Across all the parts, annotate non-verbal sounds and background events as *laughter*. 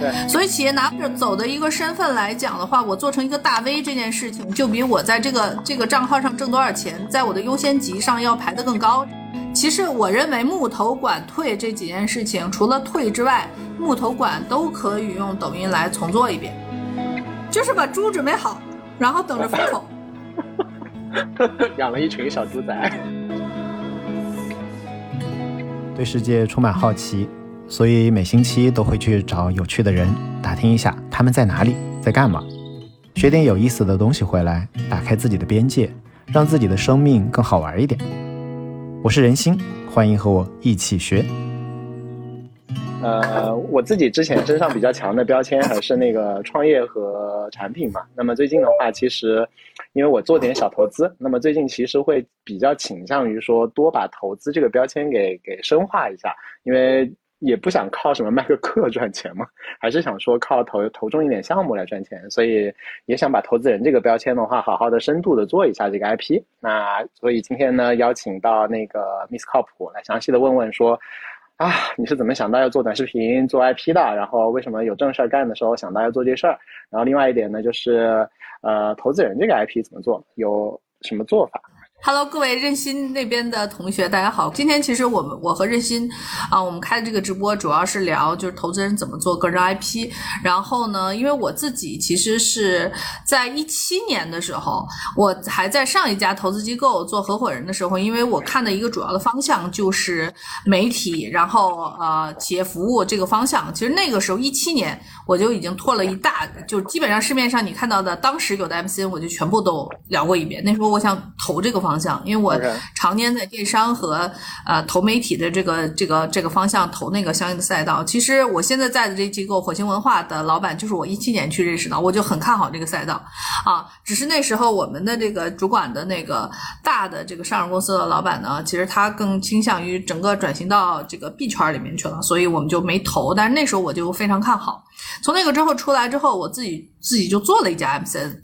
对，所以企业拿着走的一个身份来讲的话，我做成一个大 V 这件事情，就比我在这个这个账号上挣多少钱，在我的优先级上要排得更高。其实我认为木头管退这几件事情，除了退之外，木头管都可以用抖音来重做一遍，就是把猪准备好，然后等着风口。*laughs* 养了一群小猪仔。对世界充满好奇，所以每星期都会去找有趣的人，打听一下他们在哪里，在干嘛，学点有意思的东西回来，打开自己的边界，让自己的生命更好玩一点。我是任心，欢迎和我一起学。呃，我自己之前身上比较强的标签还是那个创业和产品嘛。那么最近的话，其实因为我做点小投资，那么最近其实会比较倾向于说多把投资这个标签给给深化一下，因为也不想靠什么卖个课赚钱嘛，还是想说靠投投中一点项目来赚钱，所以也想把投资人这个标签的话，好好的深度的做一下这个 IP。那所以今天呢，邀请到那个 Miss 靠谱来详细的问问说。啊，你是怎么想到要做短视频、做 IP 的？然后为什么有正事儿干的时候想到要做这事儿？然后另外一点呢，就是呃，投资人这个 IP 怎么做？有什么做法？Hello，各位任心那边的同学，大家好。今天其实我们我和任心啊，我们开的这个直播主要是聊就是投资人怎么做个人 IP。然后呢，因为我自己其实是在一七年的时候，我还在上一家投资机构做合伙人的时候，因为我看的一个主要的方向就是媒体，然后呃企业服务这个方向。其实那个时候一七年我就已经拓了一大，就基本上市面上你看到的当时有的 MCN 我就全部都聊过一遍。那时候我想投这个方。方向，因为我常年在电商和呃投媒体的这个这个这个方向投那个相应的赛道。其实我现在在的这机构火星文化的老板就是我一七年去认识的，我就很看好这个赛道啊。只是那时候我们的这个主管的那个大的这个上市公司的老板呢，其实他更倾向于整个转型到这个币圈里面去了，所以我们就没投。但是那时候我就非常看好。从那个之后出来之后，我自己自己就做了一家 MCN，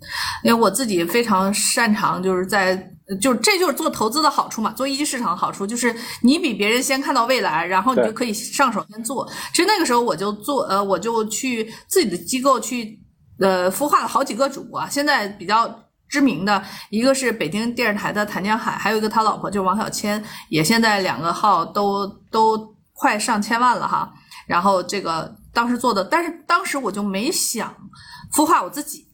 因为我自己非常擅长就是在。就这就是做投资的好处嘛，做一级市场的好处就是你比别人先看到未来，然后你就可以上手先做。其实那个时候我就做，呃，我就去自己的机构去，呃，孵化了好几个主播。现在比较知名的一个是北京电视台的谭江海，还有一个他老婆就是王小千，也现在两个号都都快上千万了哈。然后这个当时做的，但是当时我就没想孵化我自己。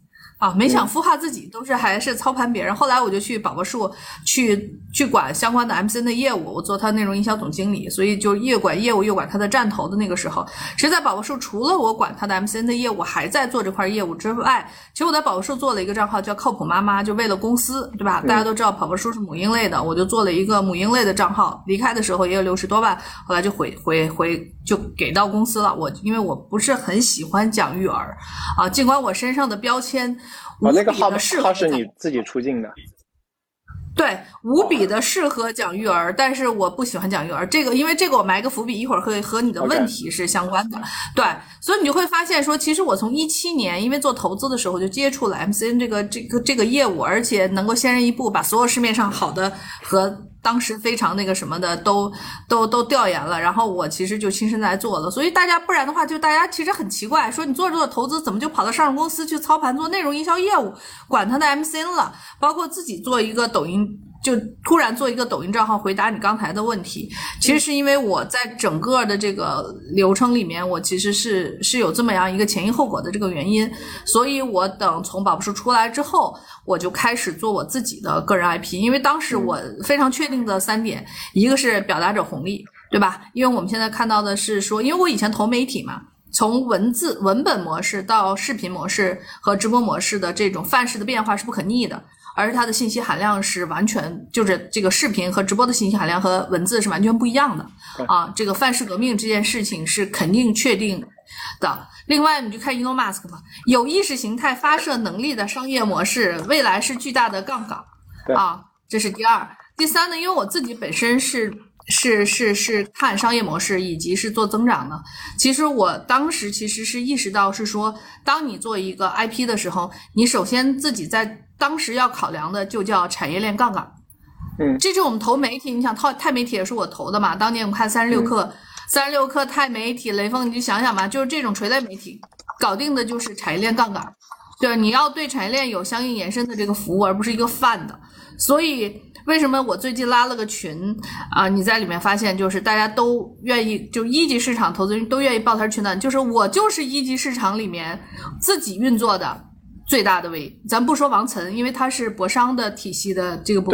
啊，没想孵化自己，都是还是操盘别人。后来我就去宝宝树去去管相关的 MCN 的业务，我做他内容营销总经理，所以就越管业务越管他的站投的那个时候，其实，在宝宝树除了我管他的 MCN 的业务，还在做这块业务之外，其实我在宝宝树做了一个账号叫靠谱妈妈，就为了公司，对吧？大家都知道宝宝树是母婴类的，我就做了一个母婴类的账号。离开的时候也有六十多万，后来就回回回就给到公司了。我因为我不是很喜欢讲育儿啊，尽管我身上的标签。哦，那个号号是你自己出镜的，对，无比的适合讲育儿，但是我不喜欢讲育儿。这个，因为这个我埋个伏笔，一会儿会和你的问题是相关的。对，所以你就会发现说，其实我从一七年，因为做投资的时候就接触了 MCN 这个这个这个业务，而且能够先人一步把所有市面上好的和。当时非常那个什么的，都都都调研了，然后我其实就亲身在做了，所以大家不然的话，就大家其实很奇怪，说你做着做投资，怎么就跑到上市公司去操盘做内容营销业务，管他的 MCN 了，包括自己做一个抖音。就突然做一个抖音账号回答你刚才的问题，其实是因为我在整个的这个流程里面，我其实是是有这么样一个前因后果的这个原因，所以我等从宝宝树出来之后，我就开始做我自己的个人 IP，因为当时我非常确定的三点，一个是表达者红利，对吧？因为我们现在看到的是说，因为我以前投媒体嘛，从文字文本模式到视频模式和直播模式的这种范式的变化是不可逆的。而它的信息含量是完全，就是这个视频和直播的信息含量和文字是完全不一样的啊！这个范式革命这件事情是肯定确定的。另外，你就看 Elon Musk 嘛，有意识形态发射能力的商业模式，未来是巨大的杠杆啊！这是第二。第三呢，因为我自己本身是是是是看商业模式以及是做增长的，其实我当时其实是意识到是说，当你做一个 IP 的时候，你首先自己在当时要考量的就叫产业链杠杆，嗯，这是我们投媒体，你想套钛媒体也是我投的嘛？当年我们看三十六氪，三十六氪、钛媒体、雷锋，你就想想吧，就是这种垂类媒体，搞定的就是产业链杠杆。对，你要对产业链有相应延伸的这个服务，而不是一个泛的。所以为什么我最近拉了个群啊？你在里面发现就是大家都愿意，就一级市场投资人都愿意抱团取暖，就是我就是一级市场里面自己运作的最大的 V。咱不说王岑，因为他是博商的体系的这个部，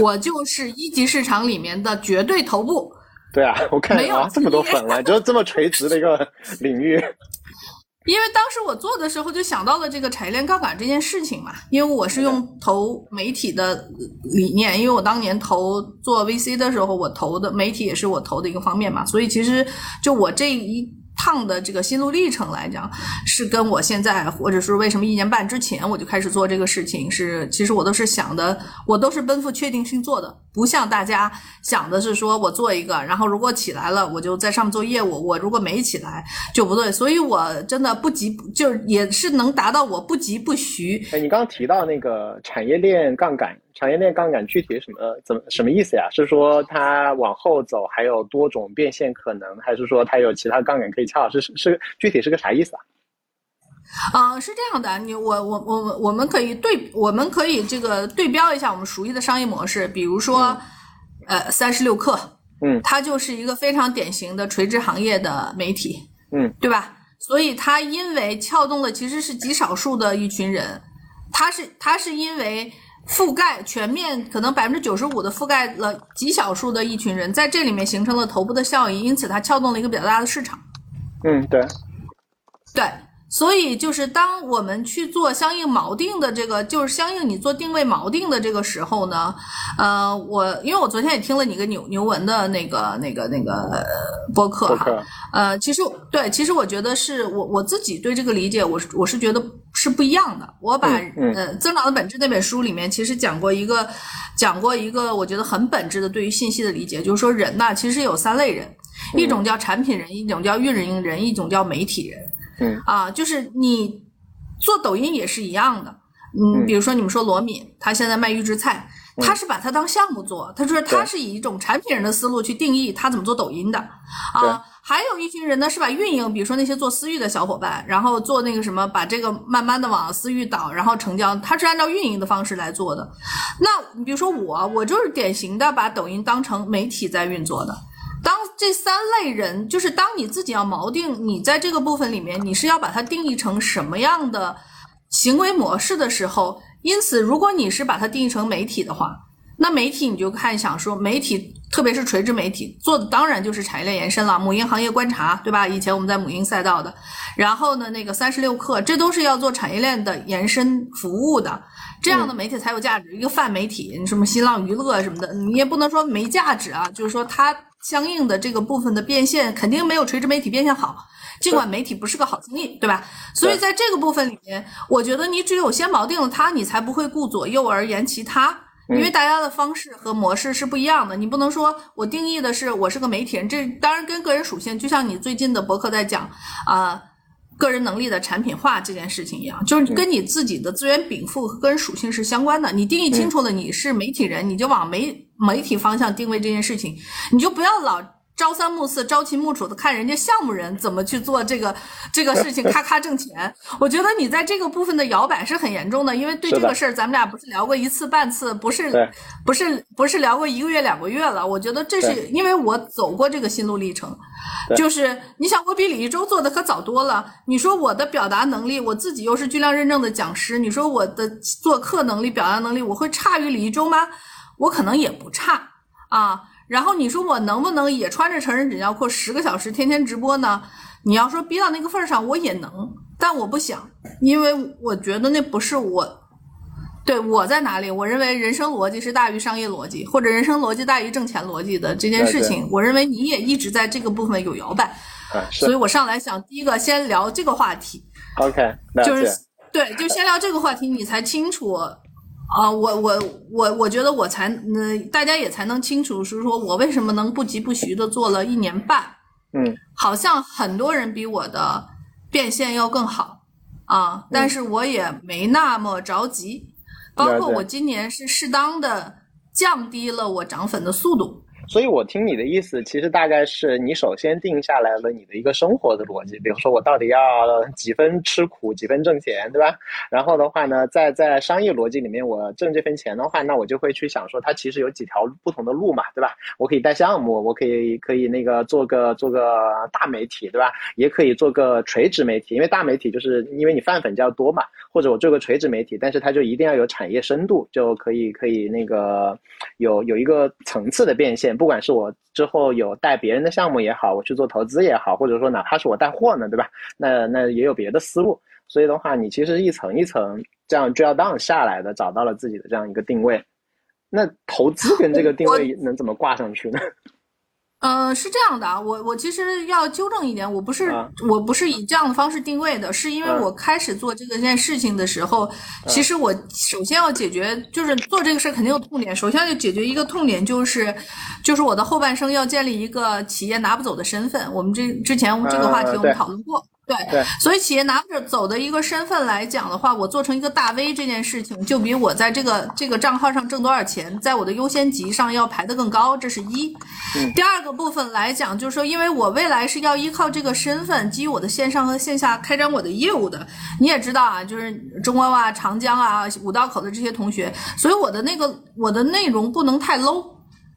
我就是一级市场里面的绝对头部。对啊，我看啊，这么多粉了，*laughs* 就这么垂直的一个领域。因为当时我做的时候就想到了这个产业链杠杆这件事情嘛，因为我是用投媒体的理念，因为我当年投做 VC 的时候，我投的媒体也是我投的一个方面嘛，所以其实就我这一。趟的这个心路历程来讲，是跟我现在，或者说为什么一年半之前我就开始做这个事情，是其实我都是想的，我都是奔赴确定性做的，不像大家想的是说我做一个，然后如果起来了，我就在上面做业务，我如果没起来就不对，所以我真的不急，就是也是能达到我不急不徐。哎，你刚刚提到那个产业链杠杆。产业链杠杆具体什么怎么什么意思呀？是说它往后走还有多种变现可能，还是说它有其他杠杆可以撬？是是是，具体是个啥意思啊？啊，是这样的，你我我我我们可以对，我们可以这个对标一下我们熟悉的商业模式，比如说呃三十六氪，嗯，它就是一个非常典型的垂直行业的媒体，嗯，对吧？所以它因为撬动的其实是极少数的一群人，它是它是因为。覆盖全面，可能百分之九十五的覆盖了极少数的一群人，在这里面形成了头部的效应，因此它撬动了一个比较大的市场。嗯，对，对。所以就是当我们去做相应锚定的这个，就是相应你做定位锚定的这个时候呢，呃，我因为我昨天也听了你个牛牛文的那个那个那个播客哈，呃，其实对，其实我觉得是我我自己对这个理解，我是我是觉得是不一样的。我把呃增长的本质那本书里面其实讲过一个讲过一个我觉得很本质的对于信息的理解，就是说人呐其实有三类人，一种叫产品人，一种叫运营人，一种叫媒体人。嗯。啊，就是你做抖音也是一样的，嗯，比如说你们说罗敏，他现在卖预制菜，他是把它当项目做，他说他是以一种产品人的思路去定义他怎么做抖音的，啊，还有一群人呢是把运营，比如说那些做私域的小伙伴，然后做那个什么，把这个慢慢的往私域导，然后成交，他是按照运营的方式来做的。那你比如说我，我就是典型的把抖音当成媒体在运作的。当这三类人，就是当你自己要锚定你在这个部分里面，你是要把它定义成什么样的行为模式的时候，因此，如果你是把它定义成媒体的话，那媒体你就看想说，媒体特别是垂直媒体做的当然就是产业链延伸了，母婴行业观察，对吧？以前我们在母婴赛道的，然后呢，那个三十六氪，这都是要做产业链的延伸服务的，这样的媒体才有价值。一个泛媒体，你什么新浪娱乐什么的，你也不能说没价值啊，就是说它。相应的这个部分的变现肯定没有垂直媒体变现好，尽管媒体不是个好生意，对吧？所以在这个部分里面，我觉得你只有先锚定了它，你才不会顾左右而言其他，因为大家的方式和模式是不一样的。你不能说我定义的是我是个媒体人，这当然跟个人属性，就像你最近的博客在讲啊。个人能力的产品化这件事情一样，就是跟你自己的资源禀赋和个人属性是相关的。你定义清楚了你是媒体人，你就往媒媒体方向定位这件事情，你就不要老。朝三暮四、朝秦暮楚的看人家项目人怎么去做这个这个事情，咔咔挣钱。我觉得你在这个部分的摇摆是很严重的，因为对这个事儿，咱们俩不是聊过一次半次，不是不是不是聊过一个月两个月了。我觉得这是因为我走过这个心路历程，就是你想，我比李一舟做的可早多了。你说我的表达能力，我自己又是巨量认证的讲师，你说我的做课能力、表达能力，我会差于李一舟吗？我可能也不差啊。然后你说我能不能也穿着成人纸尿裤十个小时天天直播呢？你要说逼到那个份儿上，我也能，但我不想，因为我觉得那不是我。对我在哪里？我认为人生逻辑是大于商业逻辑，或者人生逻辑大于挣钱逻辑的这件事情，我认为你也一直在这个部分有摇摆。所以我上来想第一个先聊这个话题。OK，就是对，就先聊这个话题，你才清楚。啊，我我我我觉得我才，嗯，大家也才能清楚，是说我为什么能不疾不徐的做了一年半，嗯，好像很多人比我的变现要更好啊，但是我也没那么着急，包括我今年是适当的降低了我涨粉的速度，所以我听你的意思，其实大概是你首先定下来了你的一个生活的逻辑，比如说我到底要几分吃苦，几分挣钱，对吧？然后的话呢，在在商业逻辑里面，我挣这份钱的话，那我就会去想说，它其实有几条不同的路嘛，对吧？我可以带项目，我可以可以那个做个做个大媒体，对吧？也可以做个垂直媒体，因为大媒体就是因为你泛粉较多嘛，或者我做个垂直媒体，但是它就一定要有产业深度，就可以可以那个有有一个层次的变现。不管是我之后有带别人的项目也好，我去做投资也好，或者说哪怕是我带货呢，对吧？那那也有别的思路。所以的话，你其实一层一层这样 drill down 下来的，找到了自己的这样一个定位。那投资跟这个 *laughs* 定位能怎么挂上去呢？呃，是这样的啊，我我其实要纠正一点，我不是我不是以这样的方式定位的，是因为我开始做这个件事情的时候，其实我首先要解决，就是做这个事肯定有痛点，首先要解决一个痛点，就是就是我的后半生要建立一个企业拿不走的身份。我们这之前这个话题我们讨论过。对，所以企业拿着走的一个身份来讲的话，我做成一个大 V 这件事情，就比我在这个这个账号上挣多少钱，在我的优先级上要排得更高，这是一。第二个部分来讲，就是说，因为我未来是要依靠这个身份，基于我的线上和线下开展我的业务的。你也知道啊，就是中关啊、长江啊、五道口的这些同学，所以我的那个我的内容不能太 low。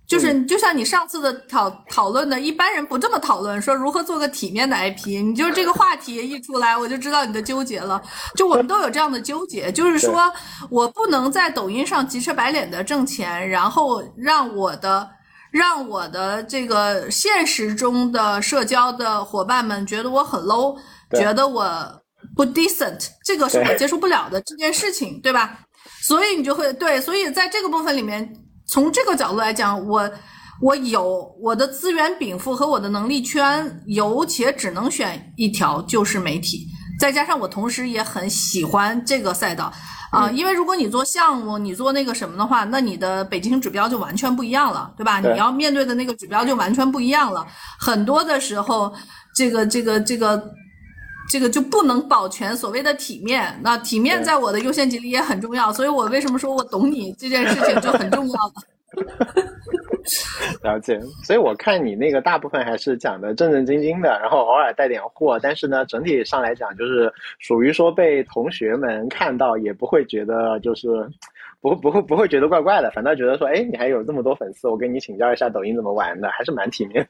就是就像你上次的讨讨论的，一般人不这么讨论，说如何做个体面的 IP。你就这个话题一出来，我就知道你的纠结了。就我们都有这样的纠结，就是说我不能在抖音上急赤白脸的挣钱，然后让我的让我的这个现实中的社交的伙伴们觉得我很 low，觉得我不 decent，这个是我接受不了的这件事情，对吧？所以你就会对，所以在这个部分里面。从这个角度来讲，我我有我的资源禀赋和我的能力圈，有且只能选一条，就是媒体。再加上我同时也很喜欢这个赛道啊，因为如果你做项目，你做那个什么的话，那你的北京指标就完全不一样了，对吧？你要面对的那个指标就完全不一样了。很多的时候，这个这个这个这个就不能保全所谓的体面。那体面在我的优先级里也很重要，所以我为什么说我懂你这件事情就很重要了。*laughs* 了解，所以我看你那个大部分还是讲的正正经经的，然后偶尔带点货，但是呢，整体上来讲就是属于说被同学们看到也不会觉得就是不 *tsk* 不会不会觉得怪怪的，反倒觉得说，哎，你还有这么多粉丝，我跟你请教一下抖音怎么玩的，还是蛮体面。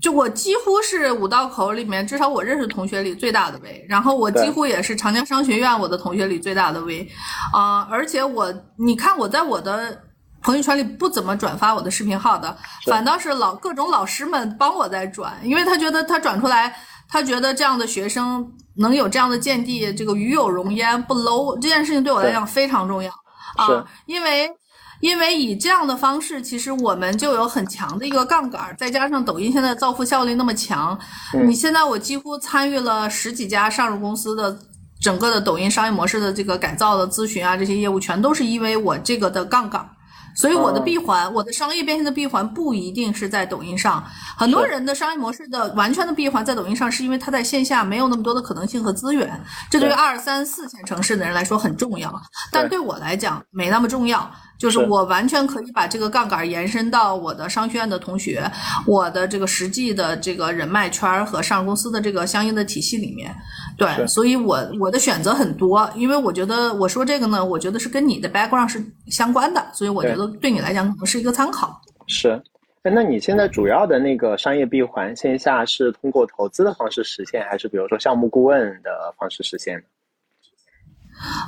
就我几乎是五道口里面，至少我认识同学里最大的 V，然后我几乎也是长江商学院我的同学里最大的 V，啊，而且我你看我在我的。朋友圈里不怎么转发我的视频号的，反倒是老各种老师们帮我在转，因为他觉得他转出来，他觉得这样的学生能有这样的见地，这个与有荣焉不 low，这件事情对我来讲非常重要啊，因为因为以这样的方式，其实我们就有很强的一个杠杆，再加上抖音现在造富效率那么强，你现在我几乎参与了十几家上市公司的整个的抖音商业模式的这个改造的咨询啊，这些业务全都是因为我这个的杠杆。所以我的闭环，我的商业变现的闭环不一定是在抖音上。很多人的商业模式的完全的闭环在抖音上，是因为他在线下没有那么多的可能性和资源。这对于二三四线城市的人来说很重要，但对我来讲没那么重要。就是我完全可以把这个杠杆延伸到我的商学院的同学，我的这个实际的这个人脉圈和上市公司的这个相应的体系里面。对，所以我我的选择很多，因为我觉得我说这个呢，我觉得是跟你的 background 是相关的，所以我觉得对你来讲可能是一个参考。是，那你现在主要的那个商业闭环线下是通过投资的方式实现，还是比如说项目顾问的方式实现呢？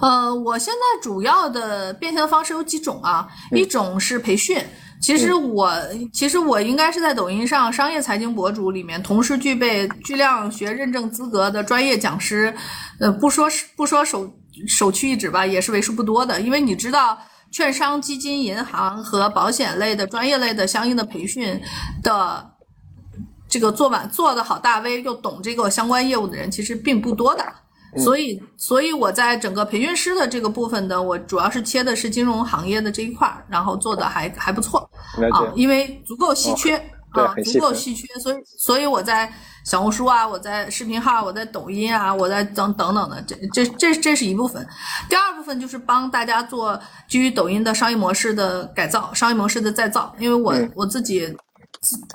呃，我现在主要的变现方式有几种啊，一种是培训。其实我其实我应该是在抖音上商业财经博主里面，同时具备巨量学认证资格的专业讲师。呃，不说不说首首屈一指吧，也是为数不多的。因为你知道，券商、基金、银行和保险类的专业类的相应的培训的这个做完做的好大 V 又懂这个相关业务的人，其实并不多的。所以，所以我在整个培训师的这个部分呢，我主要是切的是金融行业的这一块儿，然后做的还还不错啊，因为足够稀缺啊，足够稀缺，所以所以我在小红书啊，我在视频号，我在抖音啊，我在等等等的，这这这这是一部分。第二部分就是帮大家做基于抖音的商业模式的改造，商业模式的再造，因为我我自己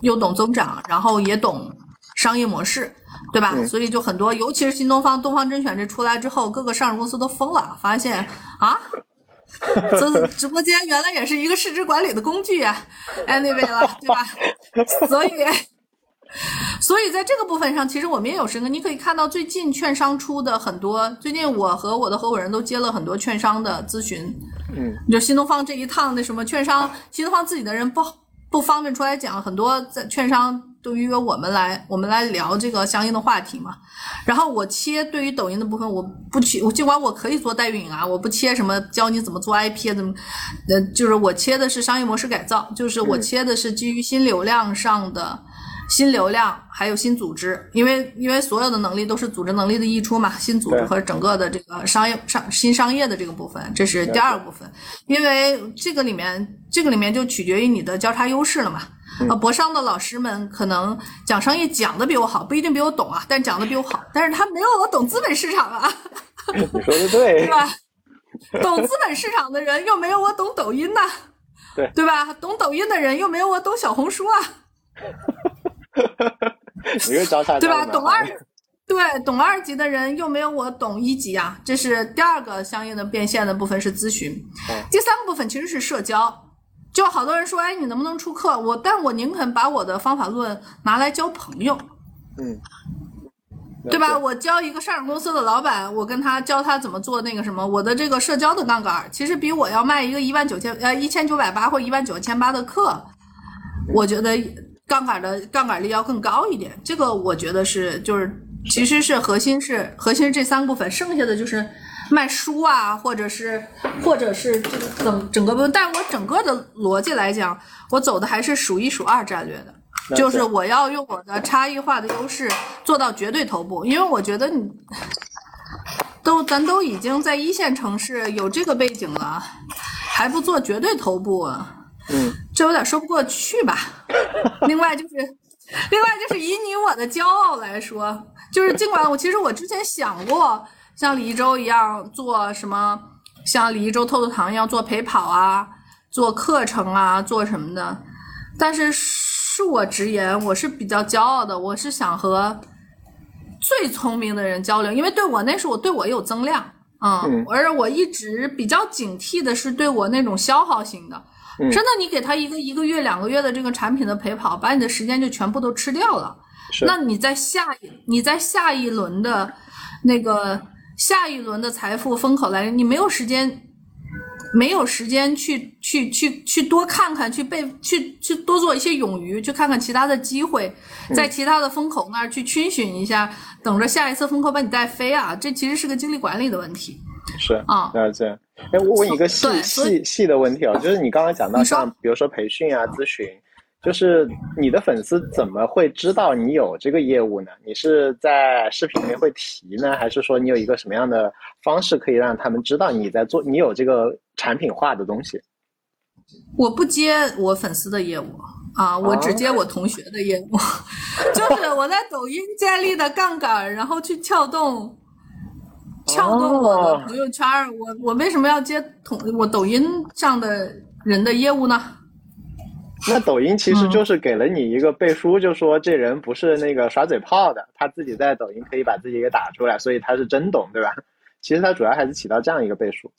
又懂增长，然后也懂商业模式，对吧？所以就很多，尤其是新东方、东方甄选这出来之后，各个上市公司都疯了，发现啊。*laughs* 这直播间原来也是一个市值管理的工具呀，anyway 了，对吧？*laughs* 所以，所以在这个部分上，其实我们也有深耕。你可以看到最近券商出的很多，最近我和我的合伙人都接了很多券商的咨询。嗯，就新东方这一趟那什么券商，新东方自己的人不不方便出来讲，很多在券商。都约我们来，我们来聊这个相应的话题嘛。然后我切对于抖音的部分，我不切，我尽管我可以做代运营啊，我不切什么教你怎么做 IP 怎么，呃，就是我切的是商业模式改造，就是我切的是基于新流量上的新流量，还有新组织，因为因为所有的能力都是组织能力的溢出嘛，新组织和整个的这个商业商新商业的这个部分，这是第二部分，因为这个里面这个里面就取决于你的交叉优势了嘛。啊，博商的老师们可能讲商业讲的比我好，不一定比我懂啊，但讲的比我好，但是他没有我懂资本市场啊。*laughs* 你说的对，*laughs* 对吧？懂资本市场的人又没有我懂抖音呐，*laughs* 对对吧？懂抖音的人又没有我懂小红书啊。你又交叉对吧？懂二对懂二级的人又没有我懂一级啊，这是第二个相应的变现的部分是咨询，第三个部分其实是社交。就好多人说，哎，你能不能出课？我，但我宁肯把我的方法论拿来交朋友，嗯，对吧？我教一个上市公司的老板，我跟他教他怎么做那个什么，我的这个社交的杠杆，其实比我要卖一个一万九千呃一千九百八或一万九千八的课，我觉得杠杆的杠杆力要更高一点。这个我觉得是，就是其实是核心是核心是这三部分，剩下的就是。卖书啊，或者是，或者是这个整整个部分，但我整个的逻辑来讲，我走的还是数一数二战略的，就是我要用我的差异化的优势做到绝对头部，因为我觉得你都咱都已经在一线城市有这个背景了，还不做绝对头部，嗯，这有点说不过去吧。*laughs* 另外就是，另外就是以你我的骄傲来说，就是尽管我其实我之前想过。像李一舟一样做什么？像李一舟透透糖一样做陪跑啊，做课程啊，做什么的？但是恕我直言，我是比较骄傲的，我是想和最聪明的人交流，因为对我那时候我对我有增量，嗯，而我一直比较警惕的是对我那种消耗型的，真的，你给他一个一个月、两个月的这个产品的陪跑，把你的时间就全部都吃掉了。那你在下你在下一轮的那个。下一轮的财富风口来临，你没有时间，没有时间去去去去多看看，去被去去多做一些勇于去看看其他的机会，在其他的风口那儿去逡巡一下，等着下一次风口把你带飞啊！这其实是个精力管理的问题。是啊，那这样。哎，我问一个细细细的问题啊，就是你刚刚讲到像比如说培训啊、咨询。就是你的粉丝怎么会知道你有这个业务呢？你是在视频里面会提呢，还是说你有一个什么样的方式可以让他们知道你在做，你有这个产品化的东西？我不接我粉丝的业务啊，我只接我同学的业务，*laughs* 就是我在抖音建立的杠杆，然后去撬动，撬动我的朋友圈。我我为什么要接同我抖音上的人的业务呢？*laughs* 那抖音其实就是给了你一个背书，就说这人不是那个耍嘴炮的，他自己在抖音可以把自己给打出来，所以他是真懂，对吧？*laughs* 其实他主要还是起到这样一个背书。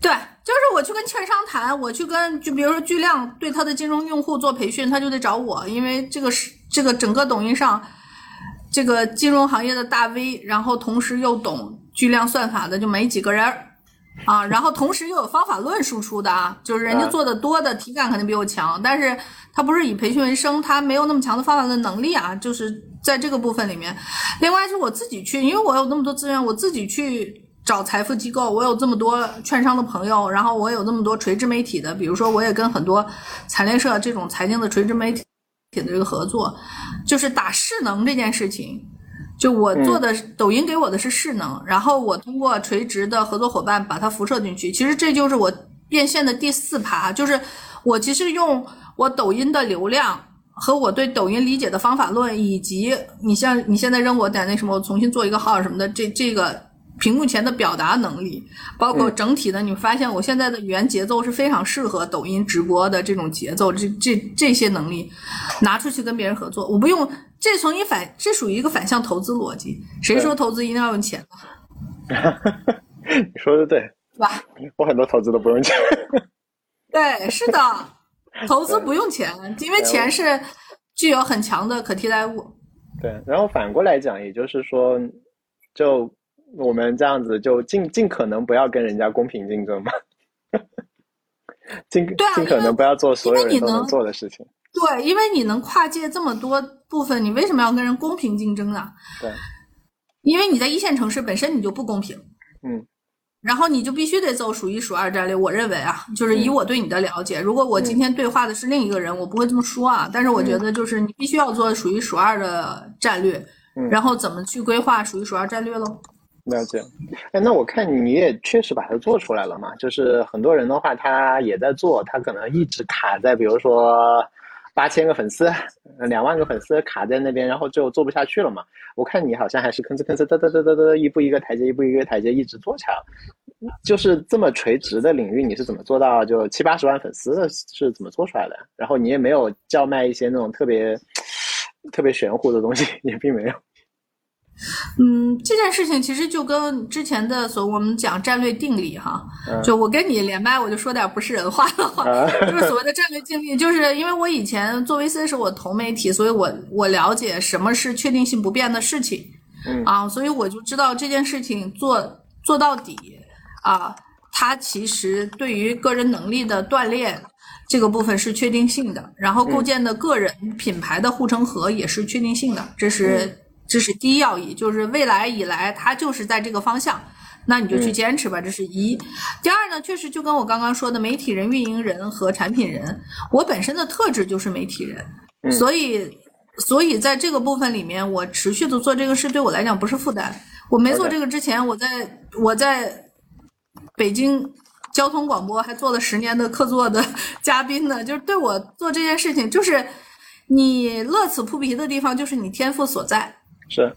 对，就是我去跟券商谈，我去跟就比如说巨量对他的金融用户做培训，他就得找我，因为这个是这个整个抖音上这个金融行业的大 V，然后同时又懂巨量算法的就没几个人。啊，然后同时又有方法论输出的啊，就是人家做的多的体感肯定比我强，但是他不是以培训为生，他没有那么强的方法论能力啊，就是在这个部分里面。另外就是我自己去，因为我有那么多资源，我自己去找财富机构，我有这么多券商的朋友，然后我有那么多垂直媒体的，比如说我也跟很多财联社这种财经的垂直媒体的这个合作，就是打势能这件事情。就我做的抖音给我的是势能，然后我通过垂直的合作伙伴把它辐射进去。其实这就是我变现的第四趴，就是我其实用我抖音的流量和我对抖音理解的方法论，以及你像你现在扔我点那什么，我重新做一个号什么的，这这个屏幕前的表达能力，包括整体的，你发现我现在的语言节奏是非常适合抖音直播的这种节奏，这这这些能力拿出去跟别人合作，我不用，这从一反，这属于一个反向投资逻辑。谁说投资一定要用钱呢 *laughs* 你说的对，对吧？我很多投资都不用钱。对，是的，*laughs* 投资不用钱，因为钱是具有很强的可替代物。对，然后反过来讲，也就是说，就我们这样子，就尽尽可能不要跟人家公平竞争嘛，*laughs* 尽对啊尽可能不要做所有人都能因为你能做的事情。对，因为你能跨界这么多部分，你为什么要跟人公平竞争呢？对，因为你在一线城市本身你就不公平，嗯，然后你就必须得走数一数二战略。我认为啊，就是以嗯我对你的了解，如果我今天对话的是另一个人，我不会这么说啊。但是我觉得就是你必须要做数一数二的战略，嗯然后怎么去规划数一数二战略喽？了解。哎，那我看你也确实把它做出来了嘛，就是很多人的话，他也在做，他可能一直卡在，比如说八千个粉丝、两万个粉丝卡在那边，然后就做不下去了嘛。我看你好像还是吭哧吭哧嘚嘚嘚嘚嘚，一步一个台阶，一步一个台阶，一直做起来了。就是这么垂直的领域，你是怎么做到就七八十万粉丝的？是怎么做出来的？然后你也没有叫卖一些那种特别特别玄乎的东西，也并没有。嗯，这件事情其实就跟之前的所我们讲战略定力哈，嗯就我跟你连麦，我就说点不是人话的话，*laughs* 啊就是所谓的战略定力，就是因为我以前做 VC 是我投媒体，所以我我了解什么是确定性不变的事情，嗯啊，所以我就知道这件事情做做到底啊，它其实对于个人能力的锻炼。这个部分是确定性的，然后构建的个人品牌的护城河也是确定性的，这是这是第一要义，就是未来以来它就是在这个方向，那你就去坚持吧，这是一。第二呢，确实就跟我刚刚说的，媒体人、运营人和产品人，我本身的特质就是媒体人，嗯所以所以在这个部分里面，我持续的做这个事对我来讲不是负担。我没做这个之前，我在我在北京交通广播还做了十年的客座的 *laughs* 嘉宾呢，就是对我做这件事情，就是你乐此不疲的地方，就是你天赋所在。是，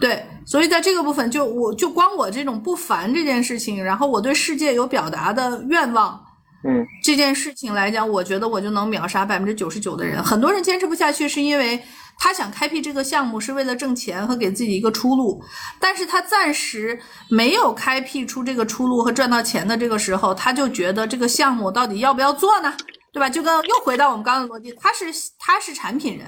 对，所以在这个部分就我就光我这种不凡这件事情，然后我对世界有表达的愿望嗯这件事情来讲，我觉得我就能秒杀百分之九十九的人。很多人坚持不下去，是因为他想开辟这个项目是为了挣钱和给自己一个出路，但是他暂时没有开辟出这个出路和赚到钱的这个时候，他就觉得这个项目到底要不要做呢？对吧？就跟又回到我们刚刚的逻辑，他是他是产品人，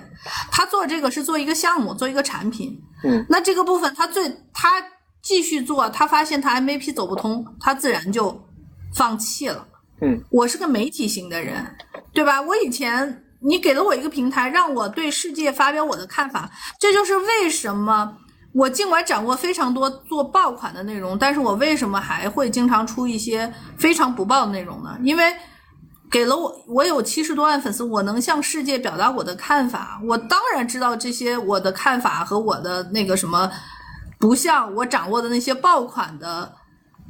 他做这个是做一个项目，做一个产品。嗯，那这个部分他最他继续做，他发现他 MVP 走不通，他自然就放弃了。嗯，我是个媒体型的人，对吧？我以前你给了我一个平台，让我对世界发表我的看法，这就是为什么我尽管掌握非常多做爆款的内容，但是我为什么还会经常出一些非常不爆的内容呢？因为给了我，我有七十多万粉丝，我能向世界表达我的看法。我当然知道这些我的看法和我的那个什么，不像我掌握的那些爆款的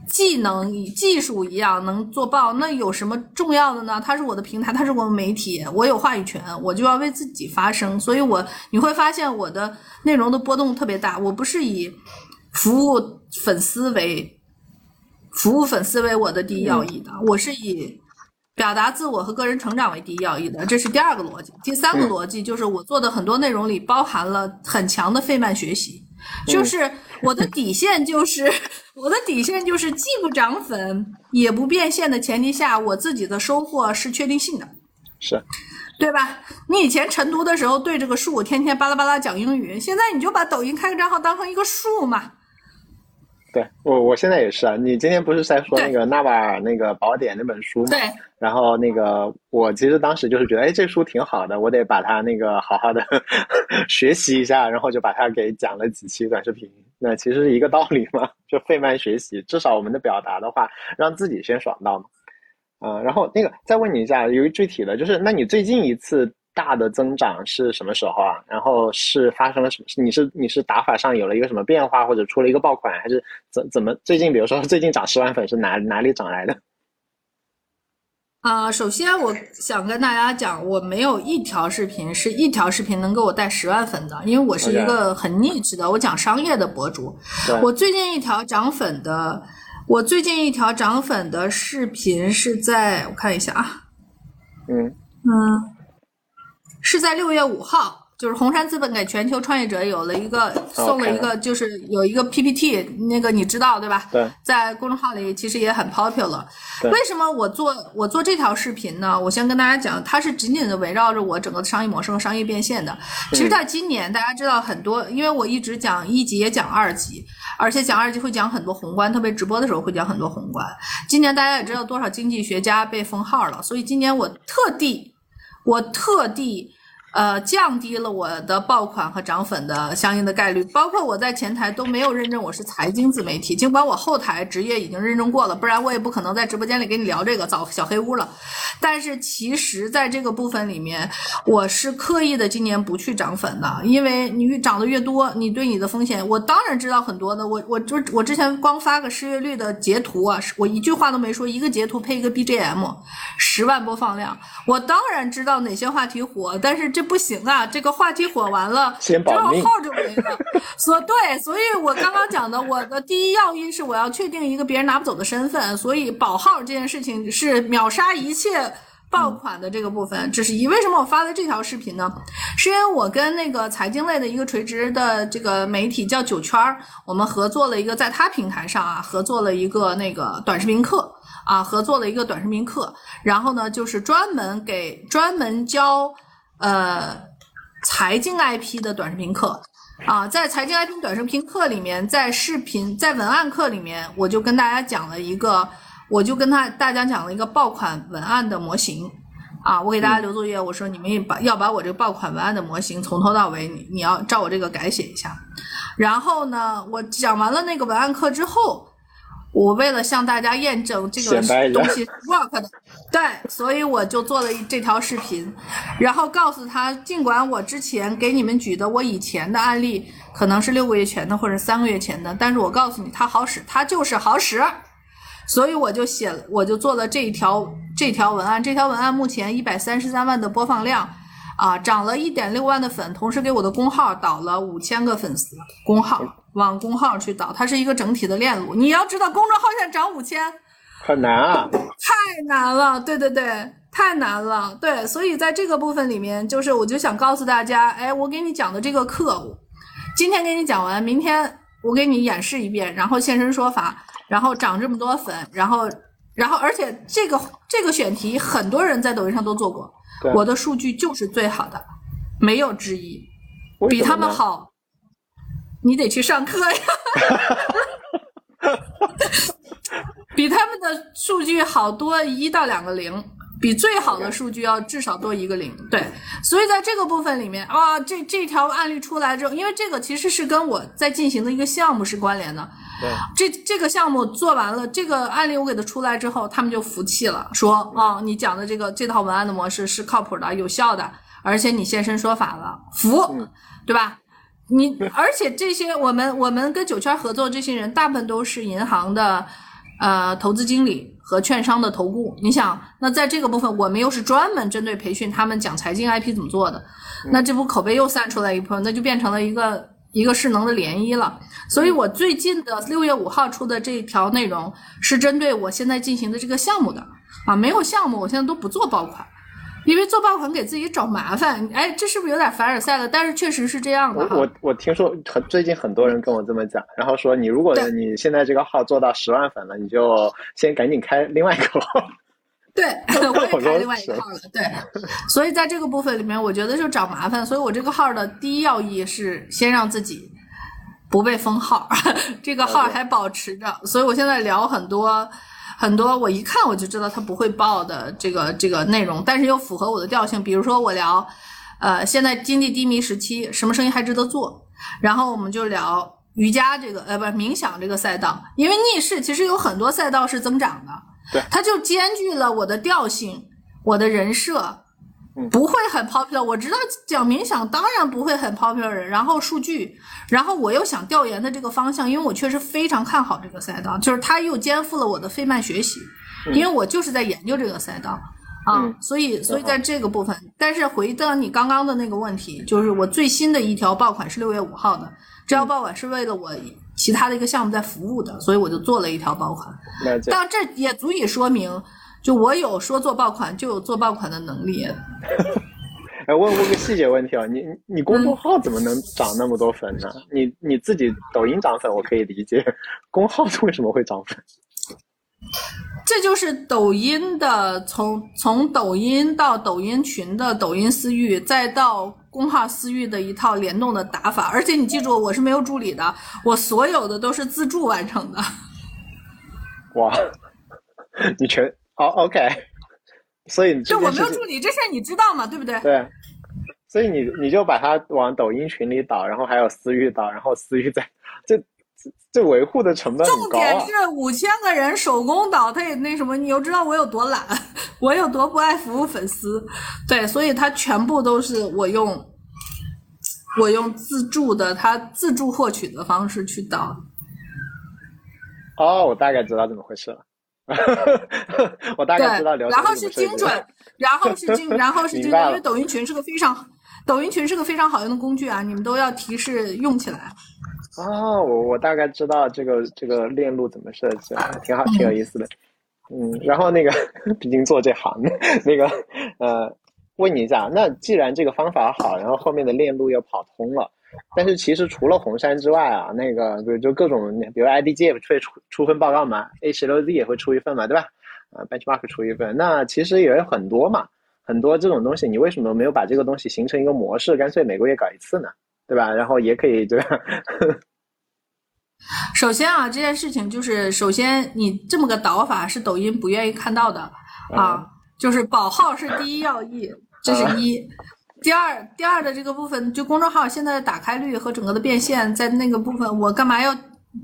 技能、技术一样能做爆。那有什么重要的呢？它是我的平台，它是我的媒体，我有话语权，我就要为自己发声。所以我你会发现我的内容的波动特别大。我不是以服务粉丝为服务粉丝为我的第一要义的，我是以表达自我和个人成长为第一要义的，这是第二个逻辑。第三个逻辑就是我做的很多内容里包含了很强的费曼学习，*laughs* 就是我的底线就是我的底线就是既不涨粉也不变现的前提下，我自己的收获是确定性的。是，对吧？你以前晨读的时候对着个树，天天巴拉巴拉讲英语，现在你就把抖音开个账号当成一个树嘛。对我我现在也是啊。你今天不是在说那个纳瓦尔那个宝典那本书吗？对，然后那个我其实当时就是觉得，哎，这书挺好的，我得把它那个好好的 *laughs* 学习一下，然后就把它给讲了几期短视频。那其实是一个道理嘛，就费曼学习，至少我们的表达的话，让自己先爽到嘛。嗯、然后那个再问你一下，由于具体的，就是那你最近一次大的增长是什么时候啊？然后是发生了什么？你是你是打法上有了一个什么变化，或者出了一个爆款，还是怎怎么最近比如说最近涨十万粉是哪哪里涨来的？*laughs* 啊、首先我想跟大家讲，我没有一条视频是一条视频能给我带十万粉的，因为我是一个很 niche 的，我讲商业的博主。我最近一条涨粉的，我最近一条涨粉的视频是在我看一下啊，嗯嗯，是在六月五号。就是红杉资本给全球创业者有了一个送了一个，就是有一个 PPT，那个你知道对吧？对，在公众号里其实也很 popular。为什么我做我做这条视频呢？我先跟大家讲，它是紧紧的围绕着我整个商业模式和商业变现的。其实，在今年大家知道很多，因为我一直讲一级也讲二级，而且讲二级会讲很多宏观，特别直播的时候会讲很多宏观。今年大家也知道多少经济学家被封号了，所以今年我特地我特地。呃，降低了我的爆款和涨粉的相应的概率，包括我在前台都没有认证我是财经自媒体，尽管我后台职业已经认证过了，不然我也不可能在直播间里跟你聊这个找小黑屋了。但是其实在这个部分里面，我是刻意的今年不去涨粉的，因为你涨得越多，你对你的风险，我当然知道很多的，我我就我之前光发个失业率的截图啊，我一句话都没说，一个截图配一个 BGM，十万播放量，我当然知道哪些话题火，但是这不行啊，这个话题火完了，先保号就没了。所对，所以我刚刚讲的，我的第一要义是我要确定一个别人拿不走的身份，所以保号这件事情是秒杀一切。爆款的这个部分，这是一。为什么我发的这条视频呢？是因为我跟那个财经类的一个垂直的这个媒体叫九圈儿，我们合作了一个在他平台上啊，合作了一个那个短视频课啊，合作了一个短视频课，然后呢，就是专门给专门教呃财经 IP 的短视频课。啊，在财经 IP 短视频课里面，在视频在文案课里面，我就跟大家讲了一个，我就跟他大家讲了一个爆款文案的模型。啊，我给大家留作业，我说你们也把要把我这个爆款文案的模型从头到尾，你你要照我这个改写一下。然后呢，我讲完了那个文案课之后，我为了向大家验证这个东西是 work 的，对，所以我就做了一这条视频，然后告诉他，尽管我之前给你们举的我以前的案例可能是六个月前的或者三个月前的，但是我告诉你它好使，它就是好使。所以我就写了，我就做了这一条这条文案。这条文案目前一百三十三万的播放量，啊，涨了一点六万的粉，同时给我的公号导了五千个粉丝。公号往公号去导，它是一个整体的链路。你要知道，公众号现在涨五千，很难啊。太难了。对对对，太难了。对，所以在这个部分里面，就是我就想告诉大家，哎，我给你讲的这个课，今天给你讲完，明天我给你演示一遍，然后现身说法。然后涨这么多粉，然后，然后，而且这个这个选题很多人在抖音上都做过，我的数据就是最好的，没有之一，比他们好，你得去上课呀，*laughs* 比他们的数据好多一到两个零，比最好的数据要至少多一个零，对，所以在这个部分里面啊，这这条案例出来之后，因为这个其实是跟我在进行的一个项目是关联的。对这这个项目做完了，这个案例我给它出来之后，他们就服气了，说啊、哦，你讲的这个这套文案的模式是靠谱的、有效的，而且你现身说法了，服，嗯、对吧？你而且这些我们我们跟九圈合作这些人，大部分都是银行的呃投资经理和券商的投顾。你想，那在这个部分，我们又是专门针对培训他们讲财经 IP 怎么做的，那这不口碑又散出来一部分，那就变成了一个。一个势能的涟漪了，所以我最近的六月五号出的这条内容是针对我现在进行的这个项目的啊，没有项目我现在都不做爆款，因为做爆款给自己找麻烦。哎，这是不是有点凡尔赛了？但是确实是这样的。我我我听说很最近很多人跟我这么讲，然后说你如果你现在这个号做到十万粉了，你就先赶紧开另外一个号。*laughs* 对，*laughs* 我也开另外一个号了。对，所以在这个部分里面，我觉得就找麻烦。所以我这个号的第一要义是先让自己不被封号，*laughs* 这个号还保持着。所以我现在聊很多很多，我一看我就知道他不会报的这个这个内容，但是又符合我的调性。比如说我聊，呃，现在经济低迷时期，什么生意还值得做？然后我们就聊瑜伽这个，呃，不是冥想这个赛道，因为逆势其实有很多赛道是增长的。对，它就兼具了我的调性，我的人设，不会很 popular。我知道讲冥想当然不会很 popular，然后数据，然后我又想调研的这个方向，因为我确实非常看好这个赛道，就是它又肩负了我的费曼学习，因为我就是在研究这个赛道啊，嗯所以所以在这个部分，但是回到你刚刚的那个问题，就是我最新的一条爆款是六月五号的，这条爆款是为了我其他的一个项目在服务的，所以我就做了一条爆款。但这也足以说明，就我有说做爆款就有做爆款的能力。*laughs* 哎，问问个细节问题啊，你你公众号怎么能涨那么多粉呢？你你自己抖音涨粉我可以理解，*laughs* 公号为什么会涨粉？这就是抖音的从从抖音到抖音群的抖音私域，再到公号私域的一套联动的打法。而且你记住，我是没有助理的，我所有的都是自助完成的。哇，*laughs* 你全哦 OK，所以你就我没有助理，这事儿你知道嘛？对不对？对，所以你你就把它往抖音群里导，然后还有私域导，然后私域再这这这维护的成本啊。重点是五千个人手工导，他也那什么，你又知道我有多懒，*laughs* 我有多不爱服务粉丝，对，所以他全部都是我用我用自助的，他自助获取的方式去导。哦，我大概知道怎么回事了。*laughs* 我大概知道对，流程然后是精准，然后是精，然后是 *laughs* 精准，因为抖音群是个非常，抖音群是个非常好用的工具啊，你们都要提示用起来。哦，我我大概知道这个这个链路怎么设计了，挺好，挺有意思的。嗯，然后那个，*laughs* 毕竟做这行的，那个呃，问你一下，那既然这个方法好，然后后面的链路又跑通了，但是其实除了红杉之外啊，那个就就各种，比如 IDG 也会出出份报告嘛，A 十六 Z 也会出一份嘛，对吧？啊，Benchmark 出一份，那其实也有很多嘛，很多这种东西，你为什么没有把这个东西形成一个模式，干脆每个月搞一次呢？对吧？然后也可以对吧？*laughs* 首先啊，这件事情就是，首先你这么个导法是抖音不愿意看到的啊，就是保号是第一要义，这是一。第二，第二的这个部分，就公众号现在的打开率和整个的变现，在那个部分，我干嘛要？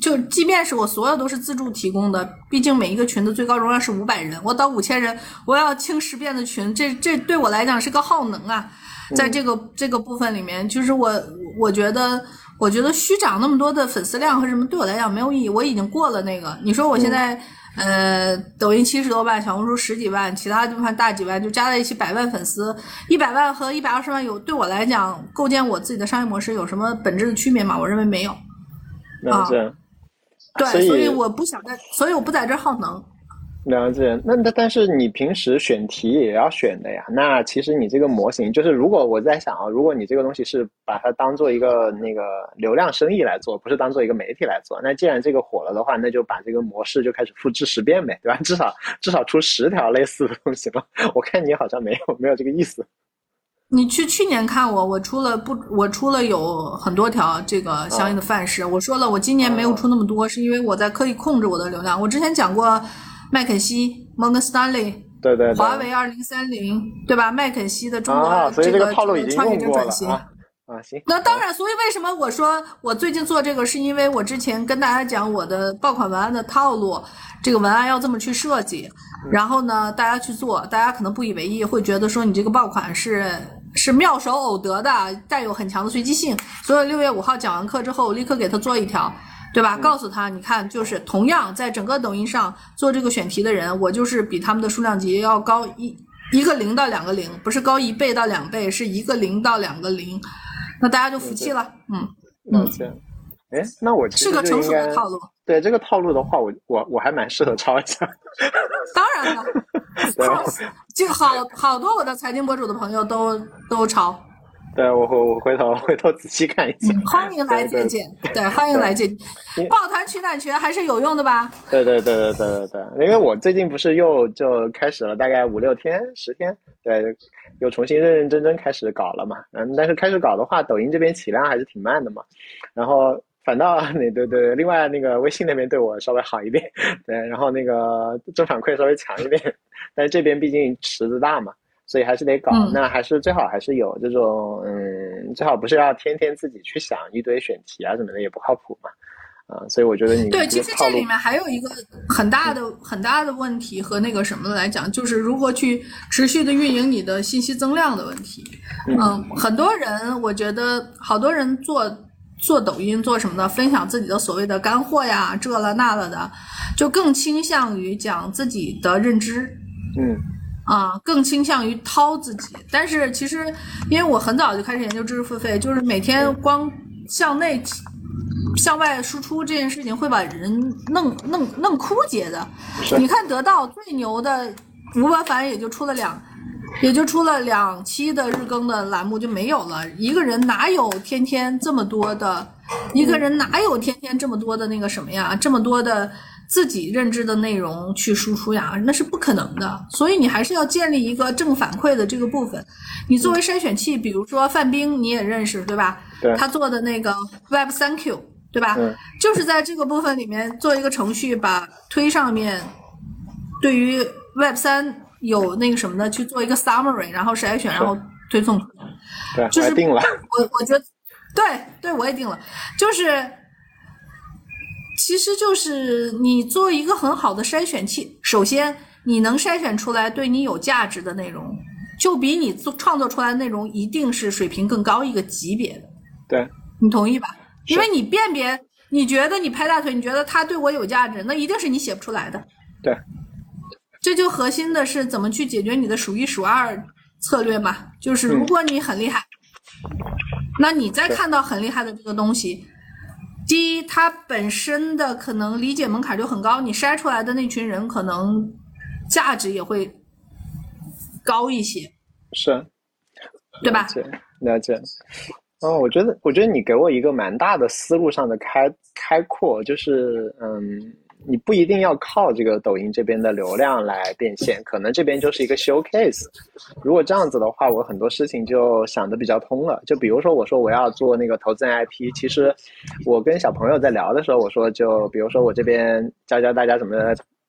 就即便是我所有都是自助提供的，毕竟每一个群的最高容量是五百人，我到五千人，我要清十遍的群，这这对我来讲是个耗能啊。在这个这个部分里面，就是我我觉得，我觉得虚涨那么多的粉丝量和什么，对我来讲没有意义。我已经过了那个。你说我现在，呃，抖音七十多万，小红书十几万，其他地方大几万，就加在一起百万粉丝，一百万和一百二十万有对我来讲构建我自己的商业模式有什么本质的区别吗？我认为没有。了解，对，所以我不想在，所以我不在这耗能。了解。那那但是你平时选题也要选的呀。那其实你这个模型，就是如果我在想啊，如果你这个东西是把它当做一个那个流量生意来做，不是当做一个媒体来做，那既然这个火了的话，那就把这个模式就开始复制十遍呗，对吧？至少至少出十条类似的东西吧。我看你好像没有没有这个意思。你去去年看我，我出了不，我出了有很多条这个相应的范式。我说了，我今年没有出那么多，是因为我在刻意控制我的流量。我之前讲过，麦肯锡、摩根斯丹利、对对对。华为二零三零，对吧？麦肯锡的中国这个套路已经创业用过了者转型。啊啊，行。那当然，所以为什么我说我最近做这个，是因为我之前跟大家讲我的爆款文案的套路，这个文案要这么去设计，然后呢，大家去做，大家可能不以为意，会觉得说你这个爆款是是妙手偶得的，带有很强的随机性。所以六月五号讲完课之后，我立刻给他做一条，对吧？告诉他，你看，就是同样在整个抖音上做这个选题的人，我就是比他们的数量级要高一一个零到两个零，不是高一倍到两倍，是一个零到两个零。那大家就服气了，嗯，了解。哎，那我是个成熟的套路。对这个套路的话，我我我还蛮适合抄一下。当然了 *laughs* 就好好多我的财经博主的朋友都都抄，对，我回我回头回头仔细看一下。欢迎来借鉴，对，欢迎来借鉴。抱团取暖群还是有用的吧？对对对对对对对，因为我最近不是又就开始了，大概五六天、十天，对，又重新认认真真开始搞了嘛。嗯，但是开始搞的话，抖音这边起量还是挺慢的嘛。然后反倒 *laughs* 那对对，另外那个微信那边对我稍微好一点，对，然后那个正反馈稍微强一点，但是这边毕竟池子大嘛。所以还是得搞，嗯。那还是最好还是有这种，嗯，最好不是要天天自己去想一堆选题啊什么的，也不靠谱嘛，啊，所以我觉得你对，其实这里面还有一个很大的很大的问题和那个什么来讲，就是如何去持续的运营你的信息增量的问题。嗯，很多人我觉得好多人做做抖音做什么的，分享自己的所谓的干货呀，这了那了的，就更倾向于讲自己的认知，嗯啊，更倾向于掏自己。但是其实，因为我很早就开始研究知识付费，就是每天光向内、向外输出这件事情，会把人弄弄弄枯竭的。你看得到最牛的吴伯凡也就出了两，也就出了两期的日更的栏目就没有了。一个人哪有天天这么多的？一个人哪有天天这么多的那个什么呀？这么多的自己认知的内容去输出呀？那是不可能的。所以你还是要建立一个正反馈的这个部分。你作为筛选器，比如说范冰你也认识对吧？对他做的那个 Web Thank You 对吧？嗯就是在这个部分里面做一个程序，把推上面对于 Web 三有那个什么的去做一个 summary，然后筛选，然后推送出来。对，就是定了，我我觉得，对对，我也定了，就是，其实就是你做一个很好的筛选器，首先你能筛选出来对你有价值的内容，就比你做创作出来的内容一定是水平更高一个级别的，对你同意吧？因为你辨别，你觉得你拍大腿，你觉得他对我有价值，那一定是你写不出来的。对，这就核心的是怎么去解决你的数一数二策略嘛，就是如果你很厉害，那你再看到很厉害的这个东西，第一，它本身的可能理解门槛就很高，你筛出来的那群人可能价值也会高一些，是，对吧了？解了解。哦，我觉得，我觉得你给我一个蛮大的思路上的开开阔，就是，嗯，你不一定要靠这个抖音这边的流量来变现，可能这边就是一个 showcase。如果这样子的话，我很多事情就想的比较通了。就比如说，我说我要做那个投资人 IP，其实我跟小朋友在聊的时候，我说就比如说我这边教教大家怎么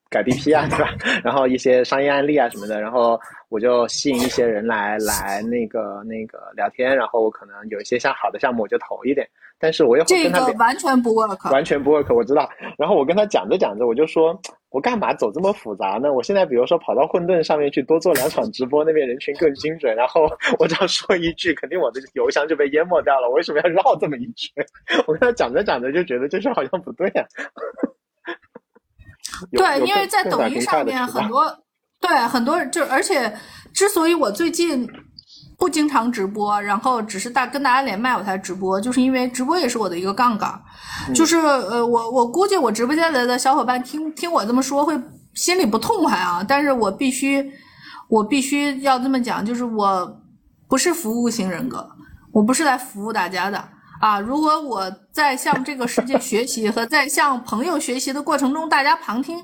改 BP 啊，对吧？*laughs* 然后一些商业案例啊什么的，然后我就吸引一些人来来那个那个聊天，然后我可能有一些像好的项目我就投一点，但是我又这个跟他聊完全不 work。完全不 work，我知道。然后我跟他讲着讲着，我就说，我干嘛走这么复杂呢？我现在比如说跑到混沌上面去多做两场直播，那边人群更精准。然后我只要说一句，肯定我的邮箱就被淹没掉了。我为什么要绕这么一圈？我跟他讲着讲着就觉得这事好像不对啊、对，因为在抖音上面很多，对很多就而且之所以我最近不经常直播，然后只是大跟大家连麦我才直播，就是因为直播也是我的一个杠杆就是呃我我估计我直播间来的小伙伴听听我这么说会心里不痛快啊，但是我必须我必须要这么讲，就是我不是服务型人格，我不是来服务大家的。啊，如果我在向这个世界学习和在向朋友学习的过程中，大家旁听，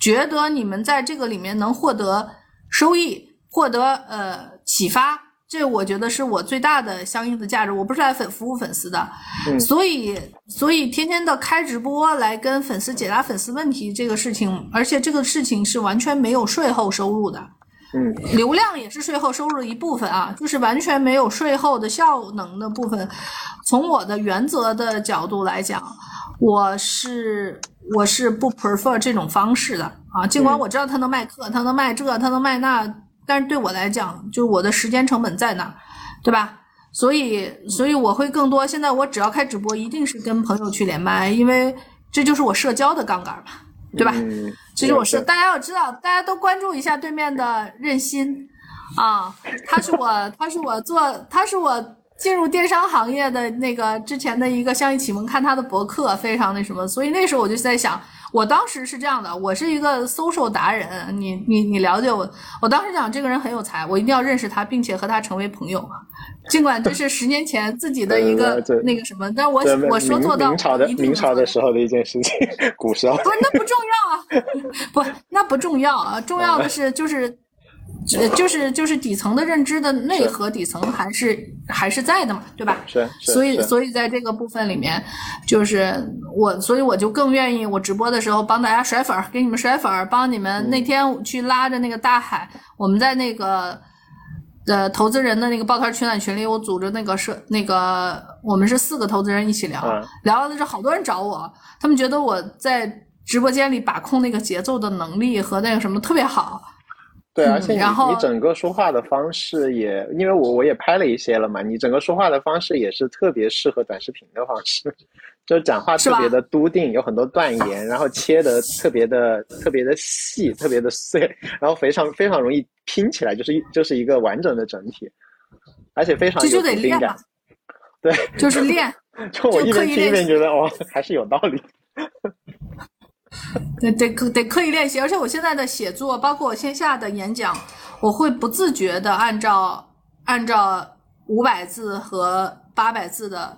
觉得你们在这个里面能获得收益，获得呃启发，这我觉得是我最大的相应的价值。我不是来粉服务粉丝的，嗯所以所以天天的开直播来跟粉丝解答粉丝问题这个事情，而且这个事情是完全没有税后收入的。嗯流量也是税后收入的一部分啊，就是完全没有税后的效能的部分。从我的原则的角度来讲，我是我是不 prefer 这种方式的啊。尽管嗯我知道他能卖课，他能卖这，他能卖那，但是对我来讲，就是我的时间成本在那儿，对吧？所以，所以我会更多。现在我只要开直播，一定是跟朋友去连麦，因为这就是我社交的杠杆嘛，对吧？嗯，这是我是是大家要知道，大家都关注一下对面的任鑫啊，他是我，他是我做，他是我进入电商行业的那个之前的一个相应启蒙，看他的博客非常那什么，所以那时候我就在想，我当时是这样的，我是一个 social 达人，你你你了解我，我当时讲这个人很有才，我一定要认识他，并且和他成为朋友。尽管这是十年前自己的一个那个什么，但我我说明做到，明朝的明朝的时候的一件事情，*laughs* 古时候。不是，那不重要啊，*laughs* 不，那不重要啊，重要的是就是，呃就是就是底层的认知的内核，底层还是还是在的嘛，对吧？是是所以所以在这个部分里面，就是我，所以我就更愿意我直播的时候帮大家甩粉儿，给你们甩粉儿，帮你们嗯那天去拉着那个大海，我们在那个。呃，投资人的那个抱团取暖群里，我组织那个社，那个我们是四个投资人一起聊，嗯聊的是好多人找我，他们觉得我在直播间里把控那个节奏的能力和那个什么特别好，对，而且你你整个说话的方式也，因为我我也拍了一些了嘛，你整个说话的方式也是特别适合短视频的方式，就讲话特别的笃定，有很多断言，然后切的特别的特别的细，特别的碎，然后非常非常容易拼起来，就是一就是一个完整的整体，而且非常有这就得笃定感对，就是练。*laughs* 就我一边听一边觉得哦，还是有道理。*laughs* 得得刻得刻意练习，而且我现在的写作，包括我线下的演讲，我会不自觉的按照按照五百字和八百字的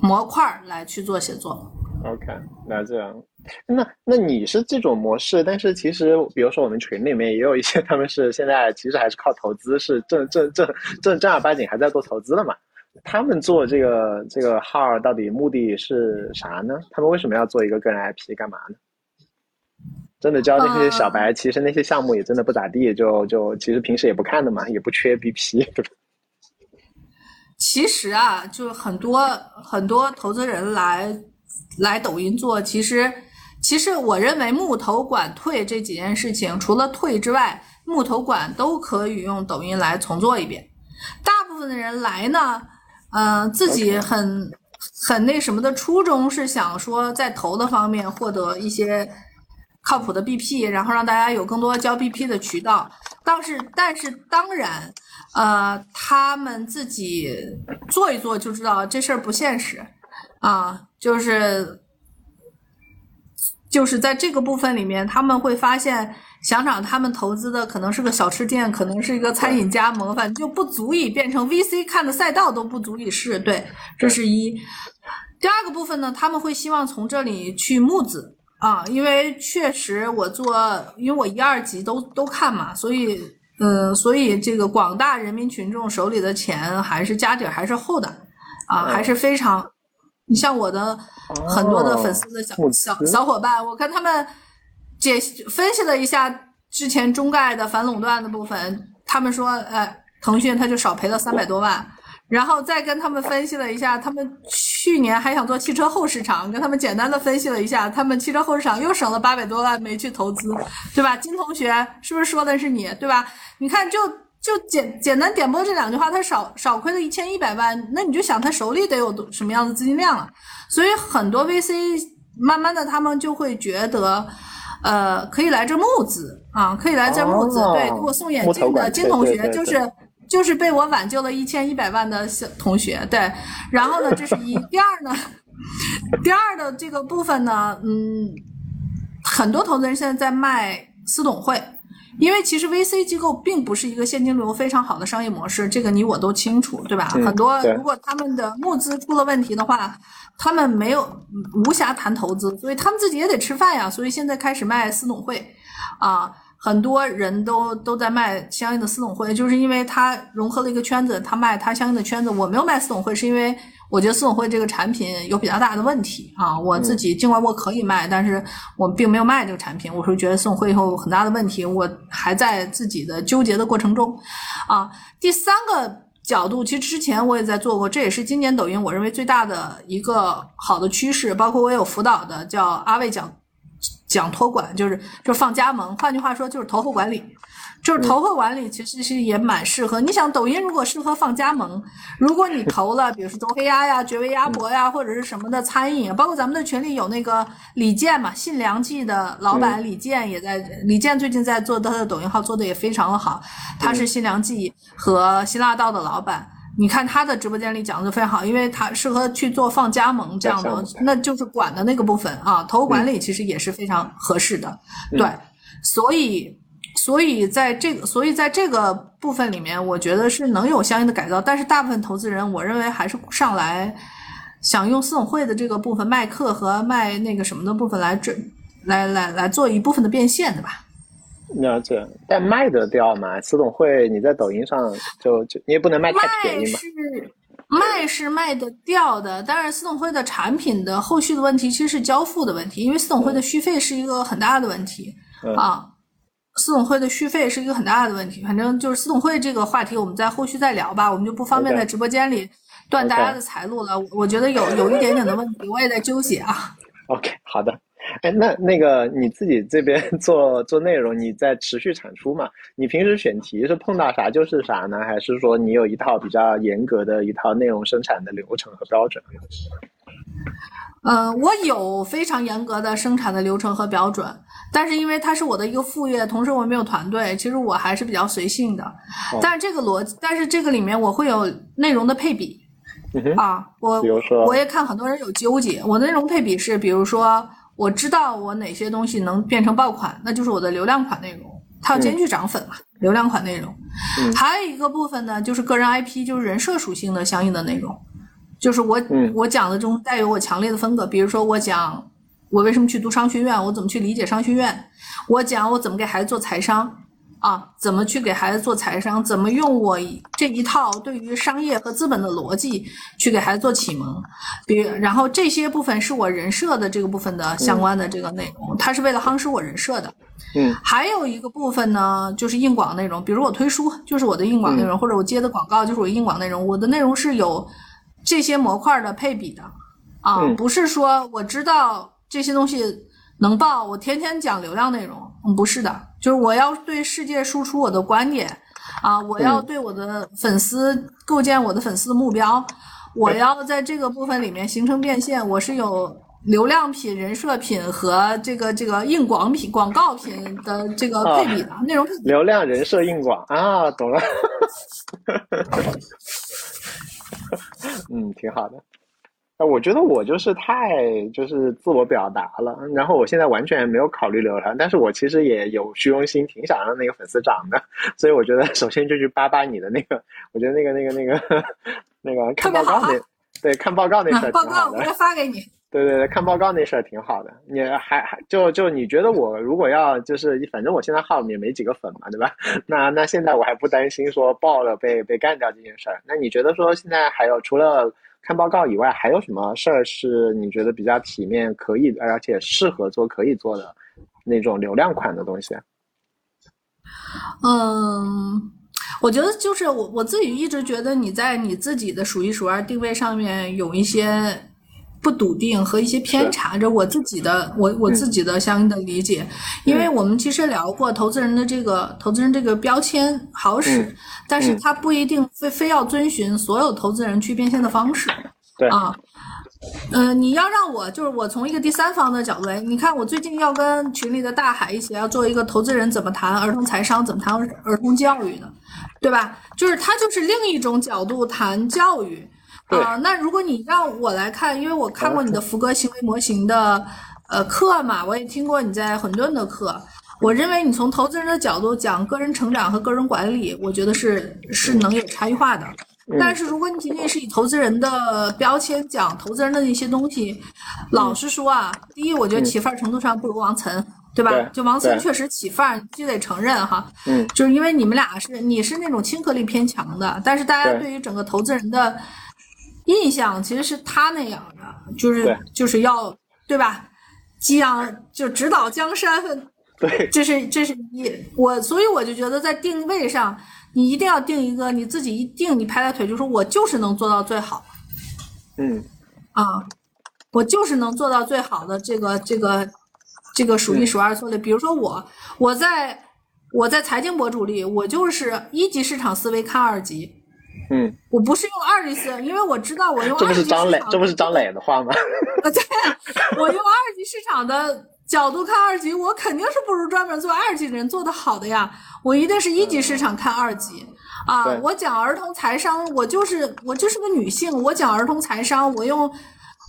模块儿来去做写作。OK，那这样，那那你是这种模式，但是其实比如说我们群里面也有一些，他们是现在其实还是靠投资，是正正正正正儿八经还在做投资的嘛。他们做这个这个号到底目的是啥呢？他们为什么要做一个个人 IP 干嘛呢？真的教那些小白，其实那些项目也真的不咋地，就就其实平时也不看的嘛，也不缺 BP，对吧？其实啊，就是很多很多投资人来来抖音做，其实其实我认为木头管退这几件事情，除了退之外，木头管都可以用抖音来重做一遍。大部分的人来呢，呃，自己很很那什么的初衷是想说在投的方面获得一些靠谱的 BP，然后让大家有更多交 BP 的渠道。但是，但是当然，呃，他们自己做一做就知道这事儿不现实啊，就是就是在这个部分里面，他们会发现想找他们投资的可能是个小吃店，可能是一个餐饮加盟，反正就不足以变成 VC 看的赛道都不足以是对，这是一。第二个部分呢，他们会希望从这里去募资啊，因为确实我做，因为我一二级都都看嘛，所以嗯，所以这个广大人民群众手里的钱还是家底儿还是厚的啊，嗯还是非常。你像我的很多的粉丝的小、小小伙伴，我看他们解析分析了一下之前中概的反垄断的部分，他们说，呃，腾讯他就少赔了三百多万，然后再跟他们分析了一下，他们去年还想做汽车后市场，跟他们简单的分析了一下，他们汽车后市场又省了八百多万没去投资，对吧？金同学是不是说的是你，对吧？你看就。就简简单点播这两句话，他少少亏了一千一百万，那你就想他手里得有多什么样的资金量了。所以很多 VC 慢慢的他们就会觉得，呃，可以来这募资啊，可以来这募资。哦对，给我送眼镜的金同学就是就是被我挽救了一千一百万的小同学。对，然后呢，这是一。*laughs* 第二呢，第二的这个部分呢，嗯，很多投资人现在在卖私董会。因为其实 VC 机构并不是一个现金流非常好的商业模式，这个你我都清楚，对吧？嗯很多如果他们的募资出了问题的话，他们没有无暇谈投资，所以他们自己也得吃饭呀。所以现在开始卖私董会，啊，很多人都都在卖相应的私董会，就是因为它融合了一个圈子，他卖他相应的圈子。我没有卖私董会，是因为我觉得私董会这个产品有比较大的问题啊。我自己尽管我可以卖，但是我并没有卖这个产品。我是觉得私董会以后有很大的问题，我还在自己的纠结的过程中，啊。第三个。角度，其实之前我也在做过，这也是今年抖音我认为最大的一个好的趋势。包括我也有辅导的，叫阿卫讲讲托管，就是就放加盟，换句话说就是投后管理。就是投后管理其实是也蛮适合。你想，抖音如果适合放加盟，如果你投了，比如说周黑鸭呀、绝味鸭脖呀，或者是什么的餐饮，包括咱们的群里有那个李健嘛，信良记的老板李健也在，李健最近在做他的抖音号，做的也非常的好。他是信良记和新辣道的老板。你看他的直播间里讲的非常好，因为他适合去做放加盟这样的，那就是管的那个部分啊，投后管理其实也是非常合适的，对，所以。所以在这个，所以在这个部分里面，我觉得是能有相应的改造，但是大部分投资人，我认为还是上来想用私董会的这个部分卖课和卖那个什么的部分来这来来来做一部分的变现，的吧？了解，但卖得掉吗？私董会你在抖音上就就你也不能卖太便宜嘛。是卖是卖得掉的，但是私董会的产品的后续的问题其实是交付的问题，因为私董会的续费是一个很大的问题、嗯、啊。私董会的续费是一个很大的问题，反正就是私董会这个话题，我们在后续再聊吧，我们就不方便在直播间里断大家的财路了。我觉得有有一点点的问题，我也在纠结啊。OK，好的。哎，那那个你自己这边 *laughs* 做做内容，你在持续产出嘛？你平时选题是碰到啥就是啥呢？还是说你有一套比较严格的一套内容生产的流程和标准？嗯，我有非常严格的生产的流程和标准，但是因为它是我的一个副业，同时我没有团队，其实我还是比较随性的。但是这个逻辑，但是这个里面我会有内容的配比。啊，我比如说，我也看很多人有纠结。我的内容配比是，比如说，我知道我哪些东西能变成爆款，那就是我的流量款内容，它要兼具涨粉嘛，流量款内容。还有一个部分呢，就是个人 IP，就是人设属性的相应的内容，就是我我讲的中带有我强烈的风格。比如说，我讲我为什么去读商学院，我怎么去理解商学院，我讲我怎么给孩子做财商。啊，怎么去给孩子做财商？怎么用我这一套对于商业和资本的逻辑去给孩子做启蒙？比然后这些部分是我人设的这个部分的相关的这个内容，它是为了夯实我人设的。嗯，还有一个部分呢，就是硬广内容，比如我推书就是我的硬广内容，或者我接的广告就是我硬广内容。我的内容是有这些模块的配比的啊，不是说我知道这些东西。能爆，我天天讲流量内容，嗯，不是的，就是我要对世界输出我的观点，啊，我要对我的粉丝构建我的粉丝的目标，我要在这个部分里面形成变现，我是有流量品、人设品和这个这个硬广品、广告品的这个配比的内容。流量、人设、硬广啊，懂了，*laughs* 嗯，挺好的。啊，我觉得我就是太就是自我表达了，然后我现在完全没有考虑流量，但是我其实也有虚荣心，挺想让那个粉丝涨的，所以我觉得首先就去扒扒你的那个，我觉得那个那个那个那个看报告那，对，看报告那事儿 *laughs* 挺好的。报告我发给你。对对对，看报告那事儿挺好的。你还还就就你觉得我如果要就是反正我现在号也没几个粉嘛，对吧？*laughs* 那那现在我还不担心说爆了被被干掉这件事儿。那你觉得说现在还有除了？看报告以外，还有什么事儿是你觉得比较体面、可以而且适合做、可以做的那种流量款的东西？嗯，我觉得就是我我自己一直觉得你在你自己的数一数二定位上面有一些。不笃定和一些偏差，这我自己的我我自己的相应的理解，因为我们其实聊过投资人的这个投资人这个标签好使，但是他不一定非非要遵循所有投资人去变现的方式。对啊，嗯，你要让我就是我从一个第三方的角度来，你看我最近要跟群里的大海一起要做一个投资人怎么谈儿童财商，怎么谈儿童教育呢，对吧？就是他就是另一种角度谈教育。啊，那如果你让我来看，因为我看过你的福格行为模型的呃课嘛，我也听过你在混沌的课。我认为你从投资人的角度讲个人成长和个人管理，我觉得是是能有差异化的。但是如果你仅仅是以投资人的标签讲投资人的那些东西，老实说啊，第一，我觉得起范儿程度上不如王岑，对吧？就王岑确实起范儿，就得承认哈。嗯。就是因为你们俩是你是那种亲和力偏强的，但是大家对于整个投资人的。印象其实是他那样的，就是就是要对吧？激昂就指导江山，*laughs* 对，这是这是一我，所以我就觉得在定位上，你一定要定一个你自己一定，你拍拍腿就说我就是能做到最好。嗯，啊，我就是能做到最好的这个这个这个数一数二做的。比如说我我在我在财经博主里，我就是一级市场思维看二级。嗯，我不是用二级市场，因为我知道我用这不是张磊，这不是张磊的话吗？*laughs* 啊，对，我用二级市场的角度看二级，我肯定是不如专门做二级的人做的好的呀。我一定是一级市场看二级啊。我讲儿童财商，我就是我就是个女性，我讲儿童财商，我用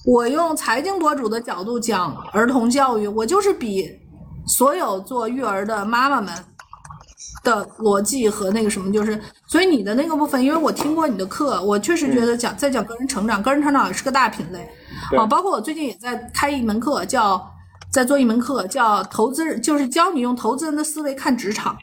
我用财经博主的角度讲儿童教育，我就是比所有做育儿的妈妈们。的逻辑和那个什么，就是所以你的那个部分，因为我听过你的课，我确实觉得讲在讲个人成长，个人成长也是个大品类啊。包括我最近也在开一门课，叫在做一门课叫投资，就是教你用投资人的思维看职场，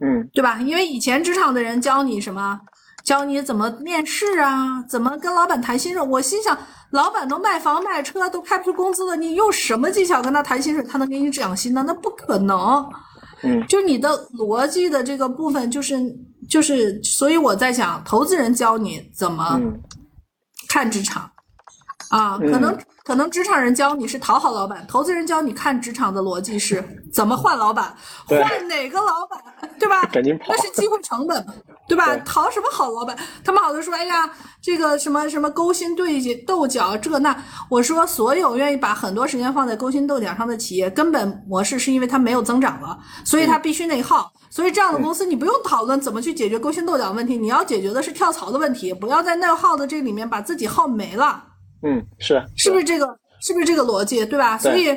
嗯，对吧？因为以前职场的人教你什么，教你怎么面试啊，怎么跟老板谈薪水。我心想，老板都卖房卖车都开不出工资了，你用什么技巧跟他谈薪水，他能给你涨薪呢？那不可能。嗯，就你的逻辑的这个部分，就是就是，所以我在想，投资人教你怎么看职场，啊，可能可能职场人教你是讨好老板，投资人教你看职场的逻辑是怎么换老板，*laughs* 换哪个老板，对吧？赶紧跑那是机会成本嘛，对吧？对讨什么好老板？他们好多说，哎呀，这个什么什么勾心对斗角这那，我说所有愿意把很多时间放在勾心斗角上的企业，根本模式是因为它没有增长了，所以它必须内耗。所以这样的公司，你不用讨论怎么去解决勾心斗角问题，你要解决的是跳槽的问题，不要在内耗的这里面把自己耗没了。嗯，是是不是这个？是不是这个逻辑？对吧？所以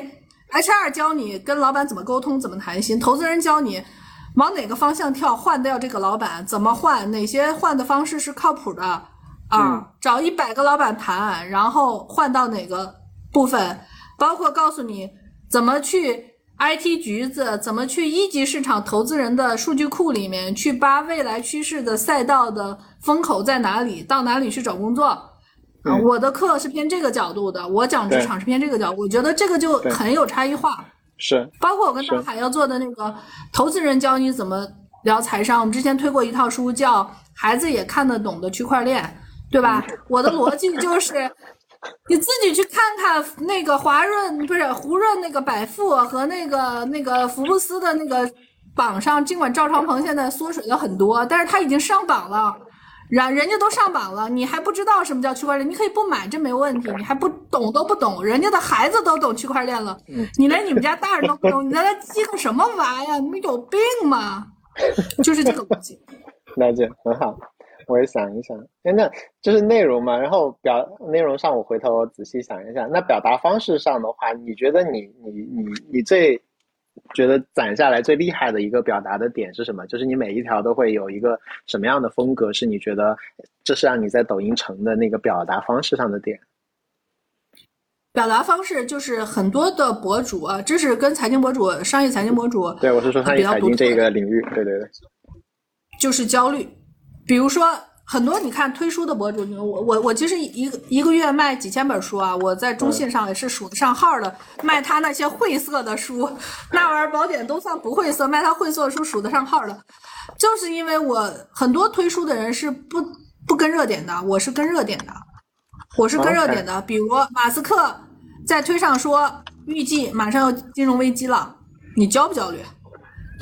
HR 教你跟老板怎么沟通，怎么谈心；投资人教你往哪个方向跳，换掉这个老板怎么换，哪些换的方式是靠谱的啊？嗯找一百个老板谈，然后换到哪个部分，包括告诉你怎么去 IT 橘子，怎么去一级市场投资人的数据库里面去扒未来趋势的赛道的风口在哪里，到哪里去找工作。我的课是偏这个角度的，我讲职场是偏这个角度，我觉得这个就很有差异化。是，包括我跟大海要做的那个投资人教你怎么聊财商，我们之前推过一套书，叫《孩子也看得懂的区块链》，对吧？我的逻辑就是，*laughs* 你自己去看看那个华润不是胡润那个百富和那个那个福布斯的那个榜上，尽管赵长鹏现在缩水了很多，但是他已经上榜了。人人家都上榜了，你还不知道什么叫区块链？你可以不买，这没问题。你还不懂都不懂，人家的孩子都懂区块链了，你连你们家大人都不懂，你在那激个什么娃呀？你们有病吗？就是这个逻辑。*laughs* 了解，很好。我也想一想，哎，那就是内容嘛，然后表内容上我回头仔细想一想。那表达方式上的话，你觉得你你你你最觉得攒下来最厉害的一个表达的点是什么？就是你每一条都会有一个什么样的风格，是你觉得这是让你在抖音成的那个表达方式上的点？表达方式就是很多的博主啊，这是跟财经博主、商业财经博主对，我是说商业财经这个领域，对对对，就是焦虑。比如说，很多你看推书的博主，我我我其实一个一个月卖几千本书啊，我在中信上也是数得上号的，卖他那些晦涩的书，那玩意儿宝典都算不晦涩，卖他晦涩的书数得上号的，就是因为我很多推书的人是不不跟热点的，我是跟热点的，我是跟热点的，比如马斯克在推上说预计马上要金融危机了，你焦不焦虑？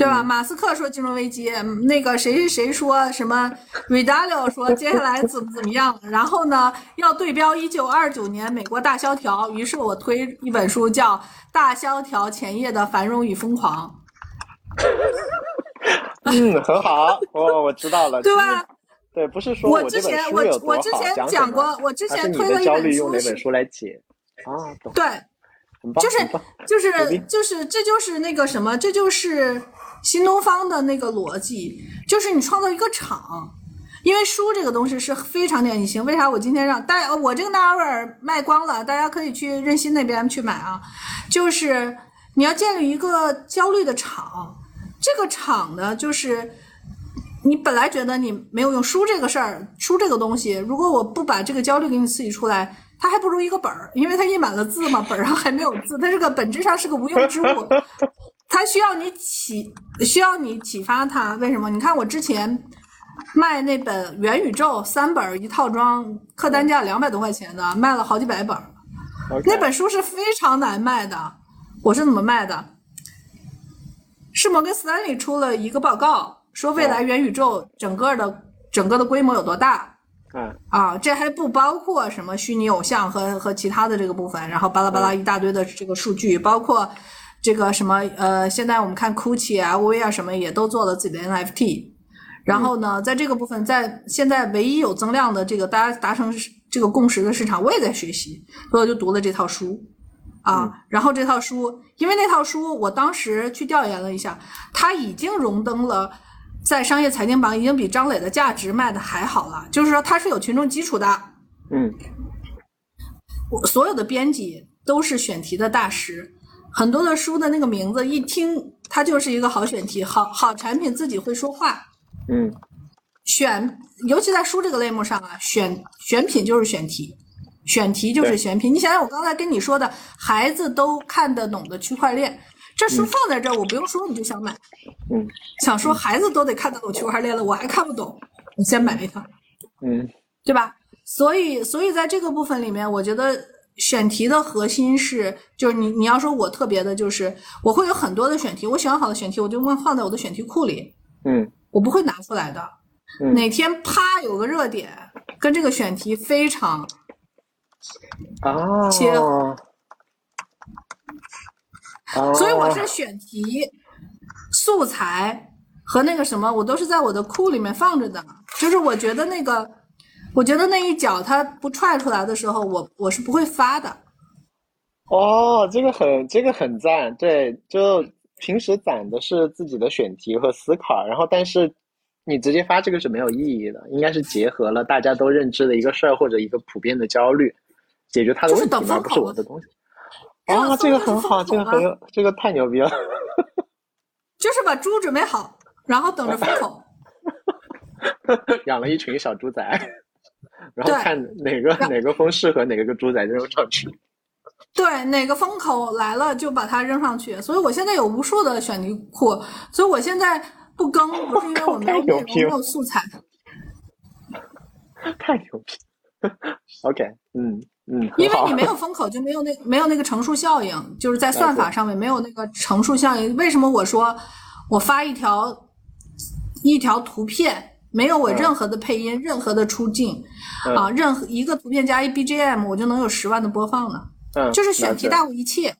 对吧？马斯克说金融危机，嗯那个谁谁谁说什么 r e d a l o 说 *laughs* 接下来怎么怎么样，然后呢要对标一九二九年美国大萧条，于是我推一本书叫《大萧条前夜的繁荣与疯狂 *laughs* 嗯，很好，哦我知道了，*laughs*》，对吧？对，不是说我之前我我之前讲过，我之前推了一本书是，用哪本书来解啊？懂，对，就是就是就是这就是那个什么，这就是新东方的那个逻辑，就是你创造一个场。因为书这个东西是非常典型，为啥我今天让大家我这个纳维尔卖光了，大家可以去任心那边去买啊。就是你要建立一个焦虑的场，这个场呢，就是你本来觉得你没有用书这个事儿，书这个东西，如果我不把这个焦虑给你刺激出来，它还不如一个本儿，因为它印满了字嘛，本儿上还没有字，它这个本质上是个无用之物。它需要你启，需要你启发他。为什么？你看我之前卖那本《元宇宙》三本一套装，客单价两百多块钱的，卖了好几百本那本书是非常难卖的，我是怎么卖的？是摩根斯坦利出了一个报告，说未来元宇宙整个的整个的规模有多大嗯啊？这还不包括什么虚拟偶像和和其他的这个部分，然后巴拉巴拉一大堆的这个数据，包括这个什么呃，现在我们看 GUCCI 啊、LV 啊什么也都做了自己的 NFT。然后呢，在这个部分，在现在唯一有增量的这个大家达成这个共识的市场，我也在学习，所以我就读了这套书。啊，然后这套书，因为那套书我当时去调研了一下，它已经荣登了在商业财经榜，已经比张磊的价值卖的还好了。就是说它是有群众基础的，嗯我所有的编辑都是选题的大师，很多的书的那个名字一听，它就是一个好选题，好好产品自己会说话。嗯选，尤其在书这个类目上啊，选选品就是选题，选题就是选品。你想想，我刚才跟你说的，孩子都看得懂的区块链，这书放在这儿，我不用说你就想买。嗯想说孩子都得看得懂区块链了，我还看不懂，我先买一套。嗯对吧？所以，所以在这个部分里面，我觉得选题的核心是，就是你你要说我特别的，就是我会有很多的选题，我选好的选题我就会放在我的选题库里，嗯我不会拿出来的。嗯哪天啪有个热点，跟这个选题非常啊，所以我是选题、素材和那个什么，我都是在我的库里面放着的。就是我觉得那个，我觉得那一脚他不踹出来的时候，我我是不会发的。哦，这个很这个很赞，对，就平时攒的是自己的选题和思考，然后但是你直接发这个是没有意义的，应该是结合了大家都认知的一个事儿或者一个普遍的焦虑，解决他的就是问题，而不是我的东西。热啊，这个很好，这个很有，这个太牛逼了。*laughs* 就是把猪准备好，然后等着风口。*laughs* 养了一群小猪仔，然后看哪个哪个风适合哪个猪仔扔上去。*laughs* 对，哪个风口来了就把它扔上去。所以我现在有无数的选题库，所以我现在不更，不是因为我 *laughs* 没有内容、没有素材。*laughs* 太牛逼！OK，嗯嗯，因为你没有风口，就没有那没有那个乘数效应，就是在算法上面没有那个乘数效应。为什么我说我发一条一条图片，没有我嗯任何的配音、任何的出镜、嗯啊，任何一个图片加一 BGM，我就能有十万的播放呢？嗯，就是选题大过一切。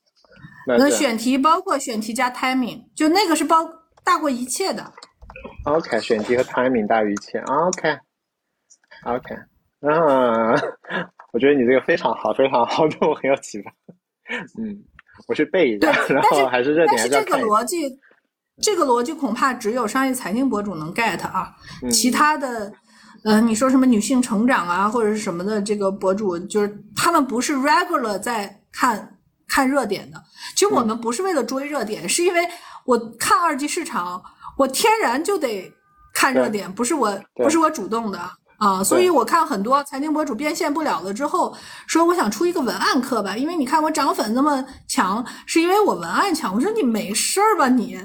那选题包括选题加 timing，就那个是包大过一切的。OK，选题和 timing 大于一切。OK，OK，嗯，*laughs* 我觉得你这个非常好，非常好，对我很有启发。嗯，我去背一下，然后还是热点但是这个。逻辑，这个逻辑恐怕只有商业财经博主能 get 啊，嗯其他的。呃，你说什么女性成长啊，或者是什么的，这个博主就是他们不是 regular 在看看热点的。其实我们不是为了追热点，是因为我看二级市场，我天然就得看热点，不是我不是我主动的啊。所以我看很多财经博主变现不了了之后，说我想出一个文案课吧，因为你看我涨粉那么强，是因为我文案强。我说你没事儿吧你？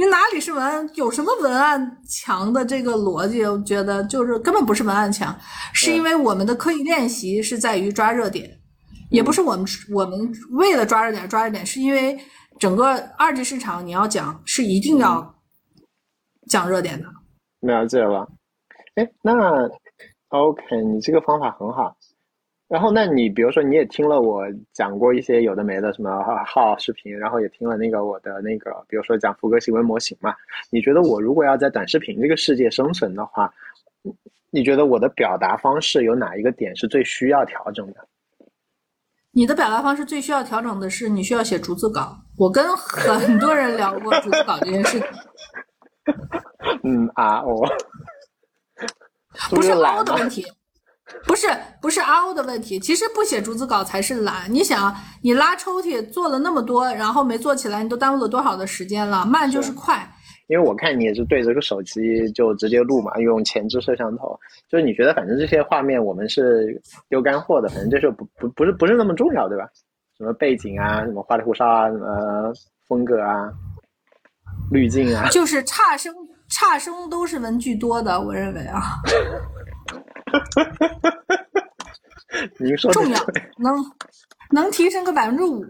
你哪里是文案？有什么文案强的这个逻辑？我觉得就是根本不是文案强，是因为我们的刻意练习是在于抓热点，也不是我们我们为了抓热点抓热点，是因为整个二级市场你要讲是一定要讲热点的。了解了。哎，那 OK，你这个方法很好。然后，那你比如说，你也听了我讲过一些有的没的什么号视频，然后也听了那个我的那个，比如说讲福格行为模型嘛。你觉得我如果要在短视频这个世界生存的话，你觉得我的表达方式有哪一个点是最需要调整的？你的表达方式最需要调整的是，你需要写逐字稿。我跟很多人聊过逐字稿这件事情，*laughs* 嗯啊哦，不是 *laughs* 是懒的问题，不是不是凹的问题。其实不写逐字稿才是懒。你想，你拉抽屉做了那么多，然后没做起来，你都耽误了多少的时间了？慢就是快。因为我看你也是对着个手机就直接录嘛，用前置摄像头，就是你觉得反正这些画面我们是丢干货的，反正就是不不不是不是那么重要，对吧？什么背景啊，什么花里胡哨啊，什么风格啊，滤镜啊，*laughs* 就是差生差生都是文具多的，我认为啊，*laughs* *laughs* 您说的重要对，能能提升个百分之五。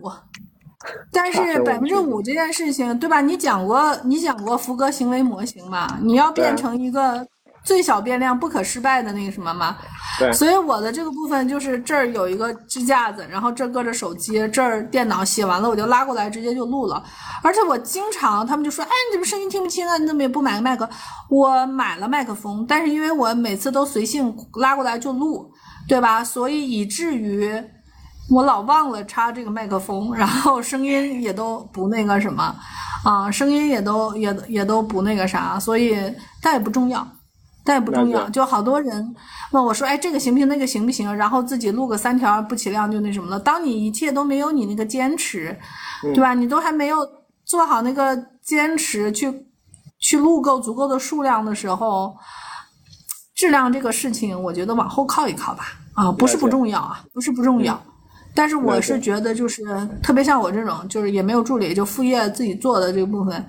但是百分之五这件事情，对吧？你讲过你讲过福格行为模型嘛？你要变成一个最小变量不可失败的那个什么嘛？对所以我的这个部分就是这儿有一个支架子，然后这儿搁着手机，这儿电脑写完了我就拉过来直接就录了。而且我经常他们就说：“哎，你怎么声音听不清啊？你怎么也不买个麦克？”我买了麦克风，但是因为我每次都随性拉过来就录，对吧？所以以至于我老忘了插这个麦克风，然后声音也都不那个什么啊，声音也都也也都不那个啥，所以但也不重要。但也不重要，就好多人问我说：“哎，这个行不行？那个行不行？”然后自己录个三条不起量就那什么了。当你一切都没有你那个坚持，对吧？你都还没有做好那个坚持去去录够足够的数量的时候，质量这个事情，我觉得往后靠一靠吧。啊，不是不重要啊，不是不重要。但是我是觉得，就是特别像我这种，就是也没有助理，就副业自己做的这个部分，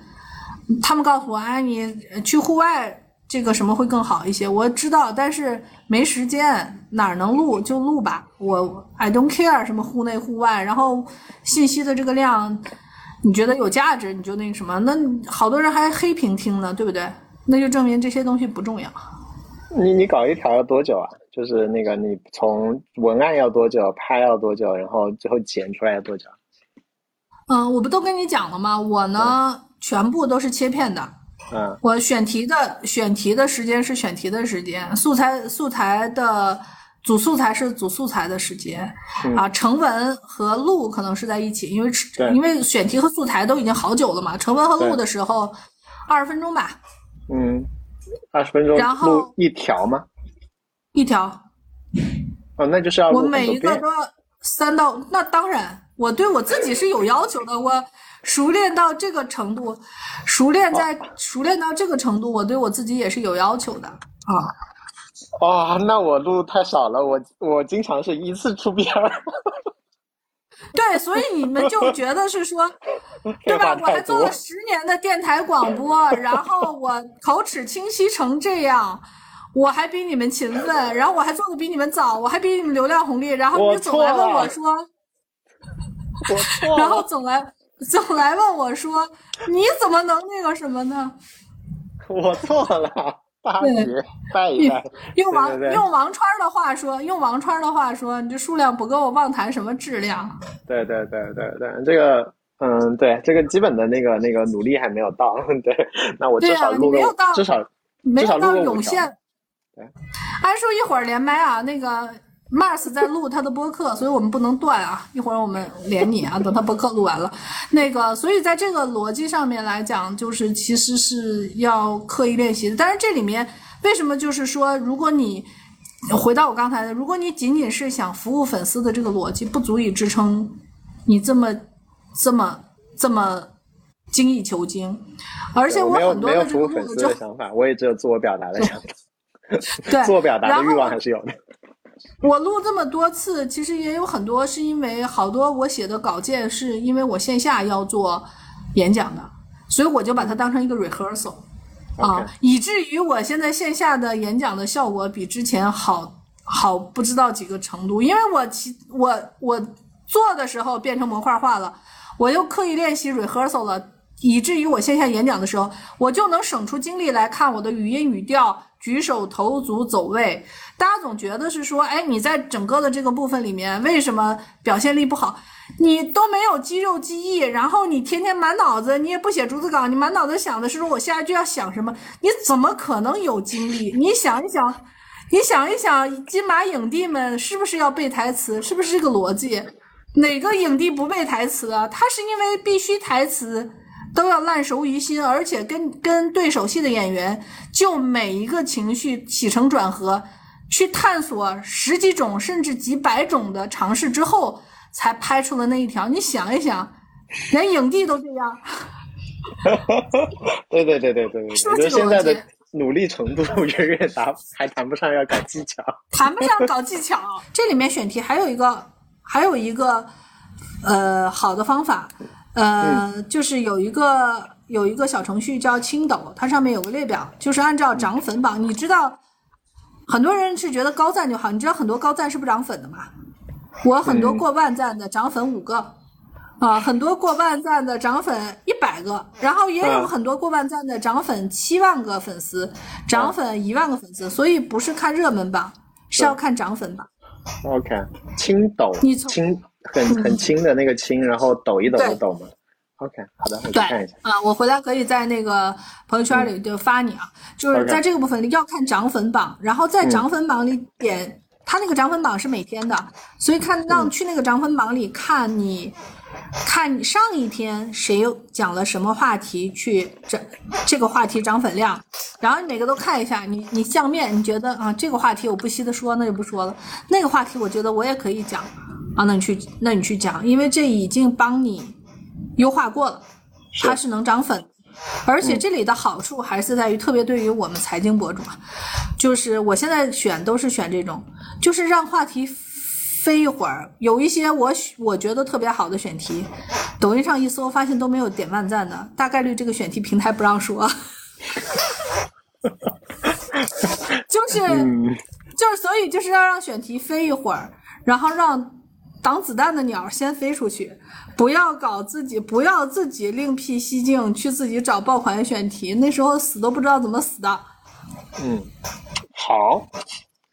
他们告诉我，哎，你去户外这个什么会更好一些？我知道，但是没时间，哪儿能录就录吧。我 I don't care 什么户内户外，然后信息的这个量，你觉得有价值，你就那个什么。那好多人还黑屏听呢，对不对？那就证明这些东西不重要。你你搞一条要多久啊？就是那个你从文案要多久，拍要多久，然后最后剪出来要多久？嗯，我不都跟你讲了吗？我呢，全部都是切片的。嗯，我选题的选题的时间是选题的时间，素材素材的组素材是组素材的时间，啊，成文和录可能是在一起，因为因为选题和素材都已经好久了嘛，成文和录的时候二十分钟吧。嗯，二十分钟，然后录一条吗？一条。哦，那就是要我每一个都要三到，那当然，我对我自己是有要求的，我。熟练到这个程度，熟练在熟练到这个程度，我对我自己也是有要求的啊。哇，那我录太少了，我我经常是一次出片儿。*laughs* 对，所以你们就觉得是说，*laughs* 对吧？我还做了十年的电台广播，然后我口齿清晰成这样，我还比你们勤奋，然后我还做的比你们早，我还比你们流量红利，然后你总来问我说，我错，*laughs* 然后总来。总来问我说：“你怎么能那个什么呢？” *laughs* 我错了，大姐，拜一拜。用王用王川的话说，用王川的话说，你这数量不够，妄谈什么质量？对对对对对，这个嗯，对这个基本的那个那个努力还没有到。*laughs* 对，那我至少录个至少没有到涌现。对，安叔一会儿连麦啊，那个。Mars 在录他的播客，所以我们不能断啊！一会儿我们连你啊，等他播客录完了，那个，所以在这个逻辑上面来讲，就是其实是要刻意练习的。但是这里面为什么就是说，如果你回到我刚才的，如果你仅仅是想服务粉丝的这个逻辑，不足以支撑你这么这么这么精益求精。而且我很多的服务粉丝的想法，我也只有自我表达的想法。对，自我表达的欲望还是有的。我录这么多次，其实也有很多是因为好多我写的稿件是因为我线下要做演讲的，所以我就把它当成一个 rehearsal 啊，以至于我现在线下的演讲的效果比之前好好不知道几个程度，因为我其我我做的时候变成模块化了，我又刻意练习 rehearsal 了，以至于我线下演讲的时候，我就能省出精力来看我的语音语调。举手投足走位，大家总觉得是说，哎，你在整个的这个部分里面，为什么表现力不好？你都没有肌肉记忆，然后你天天满脑子，你也不写逐字稿，你满脑子想的是说我下一句要想什么？你怎么可能有精力？你想一想，你想一想，金马影帝们是不是要背台词？是不是这个逻辑？哪个影帝不背台词啊？他是因为必须台词。都要烂熟于心，而且跟跟对手戏的演员就每一个情绪起承转合，去探索十几种甚至几百种的尝试之后，才拍出了那一条。你想一想，连影帝都这样。对对对对对对，我觉得现在的努力程度远远达还谈不上要搞技巧，*laughs* 谈不上搞技巧。这里面选题还有一个还有一个呃好的方法。呃，就是有一个有一个小程序叫青斗，它上面有个列表，就是按照涨粉榜。你知道，很多人是觉得高赞就好，你知道很多高赞是不涨粉的吗？我很多过万赞的涨粉五个，啊，很多过万赞的涨粉一百个，然后也有很多过万赞的涨粉七万个粉丝，涨粉一万个粉丝。所以不是看热门榜，是要看涨粉榜。OK，青斗，你从青。很很 *laughs* 轻的那个轻，然后抖一抖的抖吗？OK，好的，我去看一下。啊，我回来可以在那个朋友圈里就发你啊，就是在这个部分里要看涨粉榜，然后在涨粉榜里点，它那个涨粉榜是每天的，所以看让去那个涨粉榜里看你，看你上一天谁讲了什么话题去这这个话题涨粉量，然后你每个都看一下，你你相面你觉得啊这个话题我不稀得说，那就不说了，那个话题我觉得我也可以讲。啊，那你去，那你去讲，因为这已经帮你优化过了，它是能涨粉，而且这里的好处还是在于，特别对于我们财经博主，就是我现在选都是选这种，就是让话题飞一会儿，有一些我我觉得特别好的选题，抖音上一搜发现都没有点万赞的，大概率这个选题平台不让说。*laughs* 就是就是，所以就是要让选题飞一会儿，然后让挡子弹的鸟先飞出去，不要搞自己，不要自己另辟蹊径去自己找爆款选题，那时候死都不知道怎么死的。嗯，好，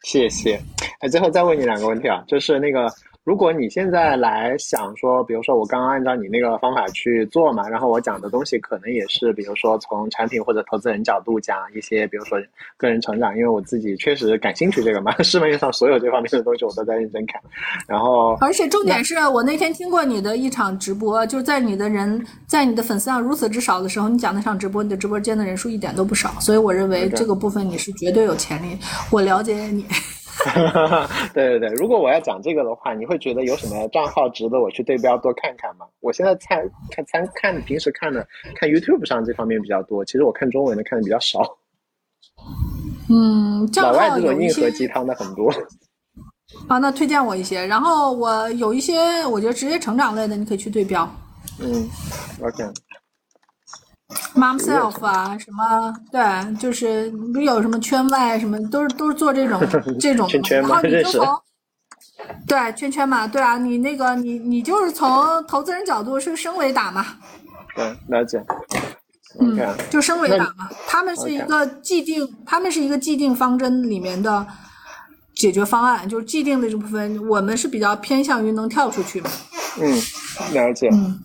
谢谢。哎，最后再问你两个问题啊，就是那个。如果你现在来想说，比如说我刚刚按照你那个方法去做嘛，然后我讲的东西可能也是，比如说从产品或者投资人角度讲一些，比如说个人成长，因为我自己确实感兴趣这个嘛，市面上所有这方面的东西我都在认真看。然后，而且重点是我那天听过你的一场直播，就是在你的人在你的粉丝量如此之少的时候，你讲那场直播，你的直播间的人数一点都不少，所以我认为这个部分你是绝对有潜力。我了解你。*laughs* 对对对，如果我要讲这个的话，你会觉得有什么账号值得我去对标多看看吗？我现在参看参看平时看的看 YouTube 上这方面比较多，其实我看中文的看的比较少。嗯，老外这种硬核鸡汤的很多。*laughs* 啊，那推荐我一些，然后我有一些我觉得职业成长类的，你可以去对标。嗯，OK。Mom self 啊，什么对，就是不有什么圈外什么，都是都是做这种 *laughs* 这种。圈圈嘛，认识。对圈圈嘛，对啊，你那个你你就是从投资人角度是升维打嘛。对，了解。嗯，就升维打嘛，他们是一个既定，他们是一个既定方针里面的解决方案，就是既定的这部分，我们是比较偏向于能跳出去嘛。嗯，了解。嗯，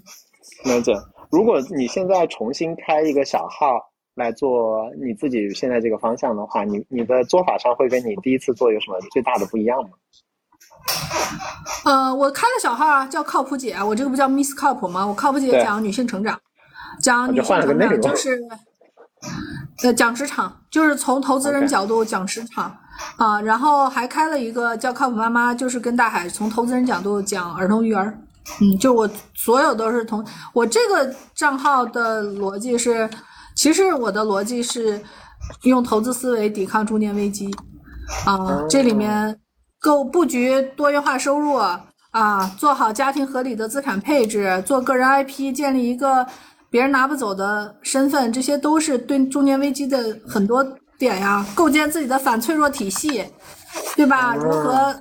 了解。如果你现在重新开一个小号来做你自己现在这个方向的话，你你的做法上会跟你第一次做有什么最大的不一样吗？呃，我开了小号啊，叫靠谱姐，我这个不叫 Miss 靠谱吗？我靠谱姐讲女性成长，讲女性成长就是呃讲职场，就是从投资人角度讲职场啊，然后还开了一个叫靠谱妈妈，就是跟大海从投资人角度讲儿童育儿。嗯，就我所有都是同我这个账号的逻辑是，其实我的逻辑是用投资思维抵抗中年危机啊，这里面构布局多元化收入啊，做好家庭合理的资产配置，做个人 IP，建立一个别人拿不走的身份，这些都是对中年危机的很多点呀，构建自己的反脆弱体系，对吧？如何？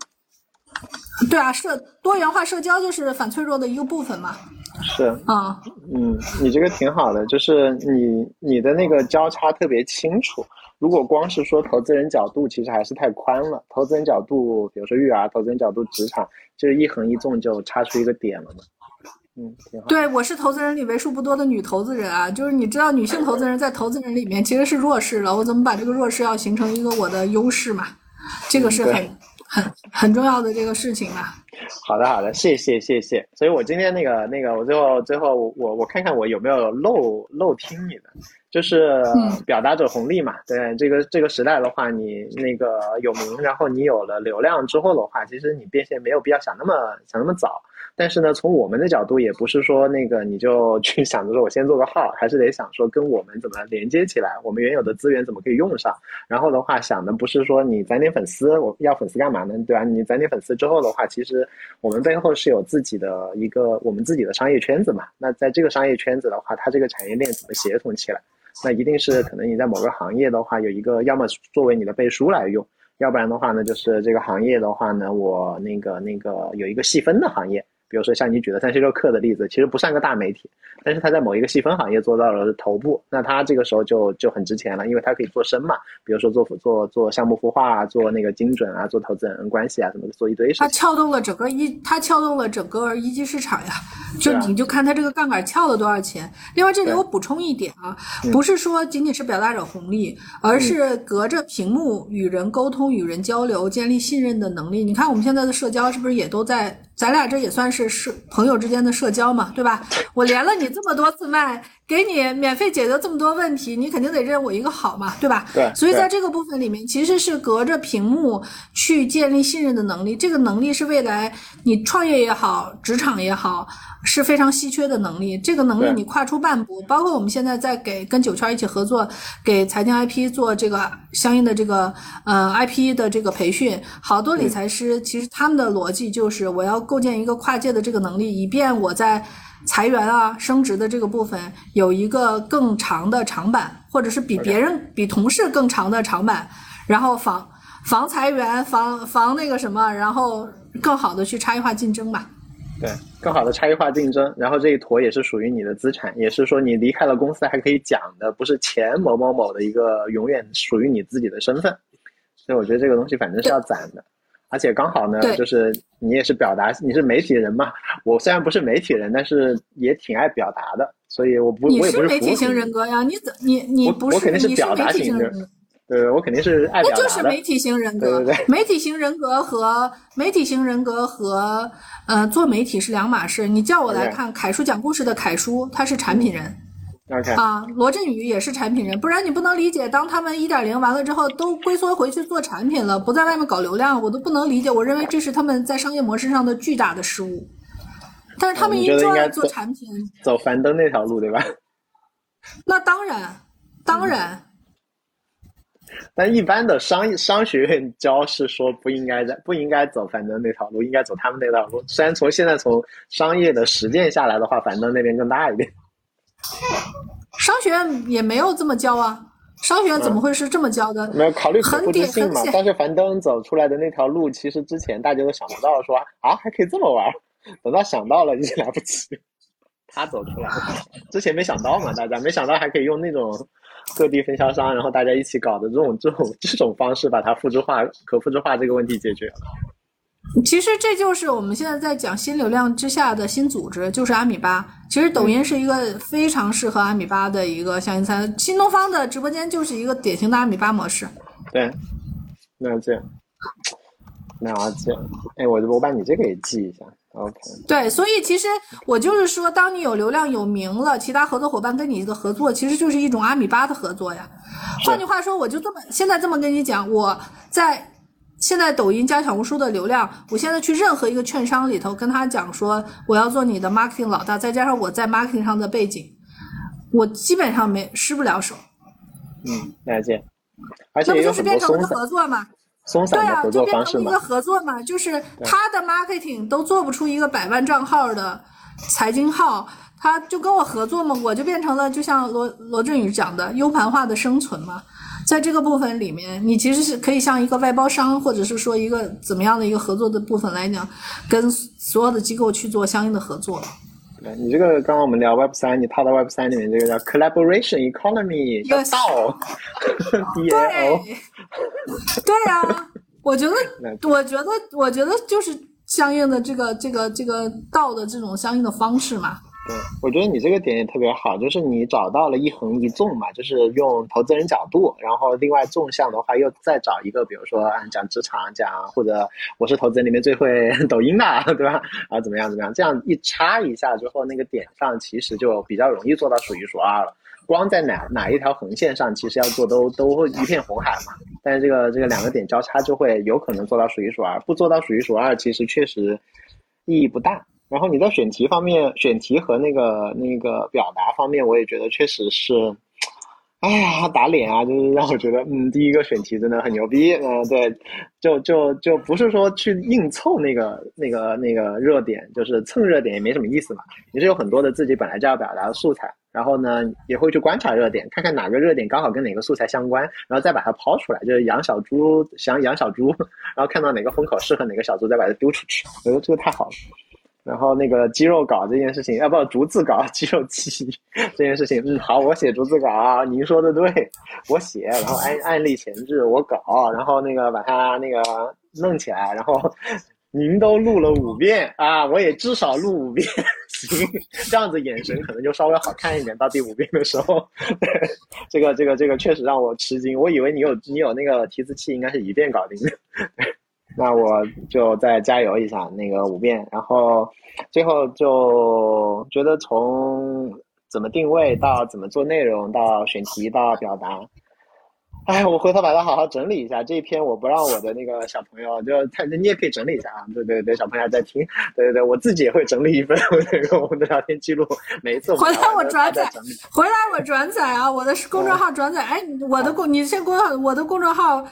对啊，社多元化社交就是反脆弱的一个部分嘛。是啊，嗯，你这个挺好的，就是你你的那个交叉特别清楚。如果光是说投资人角度，其实还是太宽了。投资人角度，比如说育儿，投资人角度职场，就是一横一纵就插出一个点了嘛。嗯，挺好。对，我是投资人里为数不多的女投资人啊，就是你知道，女性投资人在投资人里面其实是弱势了。我怎么把这个弱势要形成一个我的优势嘛？这个是很。很很重要的这个事情吧。好的，好的，谢谢，谢谢。所以我今天那个那个，我最后最后我我看看我有没有漏漏听你的，就是表达者红利嘛。对这个这个时代的话，你那个有名，然后你有了流量之后的话，其实你变现没有必要想那么想那么早。但是呢，从我们的角度，也不是说那个你就去想着说我先做个号，还是得想说跟我们怎么连接起来，我们原有的资源怎么可以用上。然后的话，想的不是说你攒点粉丝，我要粉丝干嘛呢？对吧？你攒点粉丝之后的话，其实我们背后是有自己的一个我们自己的商业圈子嘛。那在这个商业圈子的话，它这个产业链怎么协同起来？那一定是可能你在某个行业的话，有一个要么作为你的背书来用，要不然的话呢，就是这个行业的话呢，我那个那个有一个细分的行业。比如说像你举的三十六氪的例子，其实不算个大媒体，但是他在某一个细分行业做到了头部，那他这个时候就就很值钱了，因为他可以做深嘛。比如说做做做项目孵化，做那个精准啊，做投资人关系啊，什么做一堆事。他撬动了整个一，他撬动了整个一级市场呀。就你就看他这个杠杆撬了多少钱。另外这里我补充一点啊，不是说仅仅是表达者红利，而是隔着屏幕与人沟通、与人交流、建立信任的能力。你看我们现在的社交是不是也都在？咱俩这也算是是朋友之间的社交嘛，对吧？我连了你这么多次麦，给你免费解决这么多问题，你肯定得认我一个好嘛，*laughs* 对吧？对。所以在这个部分里面，其实是隔着屏幕去建立信任的能力，这个能力是未来你创业也好，职场也好。是非常稀缺的能力，这个能力你跨出半步，包括我们现在在给跟九圈一起合作，给财经 IP 做这个相应的这个呃 IP 的这个培训，好多理财师其实他们的逻辑就是我要构建一个跨界的这个能力，以便我在裁员啊、升职的这个部分有一个更长的长板，或者是比别人、比同事更长的长板，然后防防裁员、防防那个什么，然后更好的去差异化竞争吧。对，更好的差异化竞争，然后这一坨也是属于你的资产，也是说你离开了公司还可以讲的，不是前某某某的一个永远属于你自己的身份。所以我觉得这个东西反正是要攒的，而且刚好呢，就是你也是表达，你是媒体人嘛。我虽然不是媒体人，但是也挺爱表达的，所以我不，我也不是媒体型人格呀。你怎你你不是？我肯定是表达型人格。对，我肯定是爱表达的。那就是媒体型人格。对对对。媒体型人格和媒体型人格和呃做媒体是两码事。你叫我来看凯叔讲故事的凯叔，他是产品人。OK。啊，罗振宇也是产品人，不然你不能理解。当他们一点零完了之后，都龟缩回去做产品了，不在外面搞流量，我都不能理解。我认为这是他们在商业模式上的巨大的失误。但是他们依旧做产品，走樊登那条路，对吧？*laughs* 那当然，当然。但一般的商商学院教是说不应该在不应该走樊登那条路，应该走他们那条路。虽然从现在从商业的实践下来的话，樊登那边更大一点。商学院也没有这么教啊，商学院怎么会是这么教的？没有考虑可复制性嘛。但是樊登走出来的那条路，其实之前大家都想不到，说啊还可以这么玩，*laughs* 等到想到了已经来不及。*laughs* 他走出来，之前没想到嘛，大家没想到还可以用那种。各地分销商，然后大家一起搞的这种这种这种方式，把它复制化、可复制化这个问题解决了。其实这就是我们现在在讲新流量之下的新组织，就是阿米巴。其实抖音是一个非常适合阿米巴的一个相应餐，新东方的直播间就是一个典型的阿米巴模式。对，了解，了解。哎，我我把你这个也记一下。OK，对，所以其实我就是说，当你有流量有名了，其他合作伙伴跟你的合作，其实就是一种阿米巴的合作呀。换句话说，我就这么现在这么跟你讲，我在现在抖音加小红书的流量，我现在去任何一个券商里头跟他讲说，我要做你的 marketing 老大，再加上我在 marketing 上的背景，我基本上没失不了手。嗯，了解。而且那不就是变成一个合作嘛？对啊，就变成一个合作嘛，就是他的 marketing 都做不出一个百万账号的财经号，他就跟我合作嘛，我就变成了就像罗罗振宇讲的 U 盘化的生存嘛，在这个部分里面，你其实是可以像一个外包商，或者是说一个怎么样的一个合作的部分来讲，跟所有的机构去做相应的合作。对你这个刚刚我们聊 Web 三，你套到 Web 三里面，这个叫 Collaboration Economy，叫道，*laughs* D A O，对啊，我觉得，我觉得，我觉得就是相应的这个这个这个道的这种相应的方式嘛。对，我觉得你这个点也特别好，就是你找到了一横一纵嘛，就是用投资人角度，然后另外纵向的话又再找一个，比如说讲职场讲，或者我是投资人里面最会 *laughs* 抖音的，对吧？啊，怎么样怎么样？这样一插一下之后，那个点上其实就比较容易做到数一数二了。光在哪哪一条横线上，其实要做都都会一片红海嘛。但是这个这个两个点交叉就会有可能做到数一数二，不做到数一数二，其实确实意义不大。然后你在选题方面，选题和那个那个表达方面，我也觉得确实是，哎呀，打脸啊！就是让我觉得，*laughs* 嗯，第一个选题真的很牛逼，嗯，对，就就就不是说去硬凑那个那个那个热点，就是蹭热点也没什么意思嘛。你是有很多的自己本来就要表达的素材，然后呢，也会去观察热点，看看哪个热点刚好跟哪个素材相关，然后再把它抛出来，就是养小猪，想养小猪，然后看到哪个风口适合哪个小猪，再把它丢出去。我觉得这个太好了。然后那个肌肉稿这件事情，要不逐字稿 *laughs* 肌肉记忆这件事情，嗯，好，我写逐字稿，您说的对，我写，然后案案例前置我搞，然后那个把它那个弄起来，然后您都录了五遍啊，我也至少录五遍，*laughs* 行，这样子眼神可能就稍微好看一点。到第五遍的时候，这个这个这个确实让我吃惊，我以为你有你有那个提词器，应该是一遍搞定的。对那我就再加油一下那个五遍，然后最后就觉得从怎么定位到怎么做内容到选题到表达，哎，我回头把它好好整理一下。这一篇我不让我的那个小朋友，就他你也可以整理一下啊。对对对，小朋友在听，对对对，我自己也会整理一份那个我们的聊天记录。每一次回来我转载，回来我转载啊，我的公众号转载。哎，我的公，你先公号，我的公众号。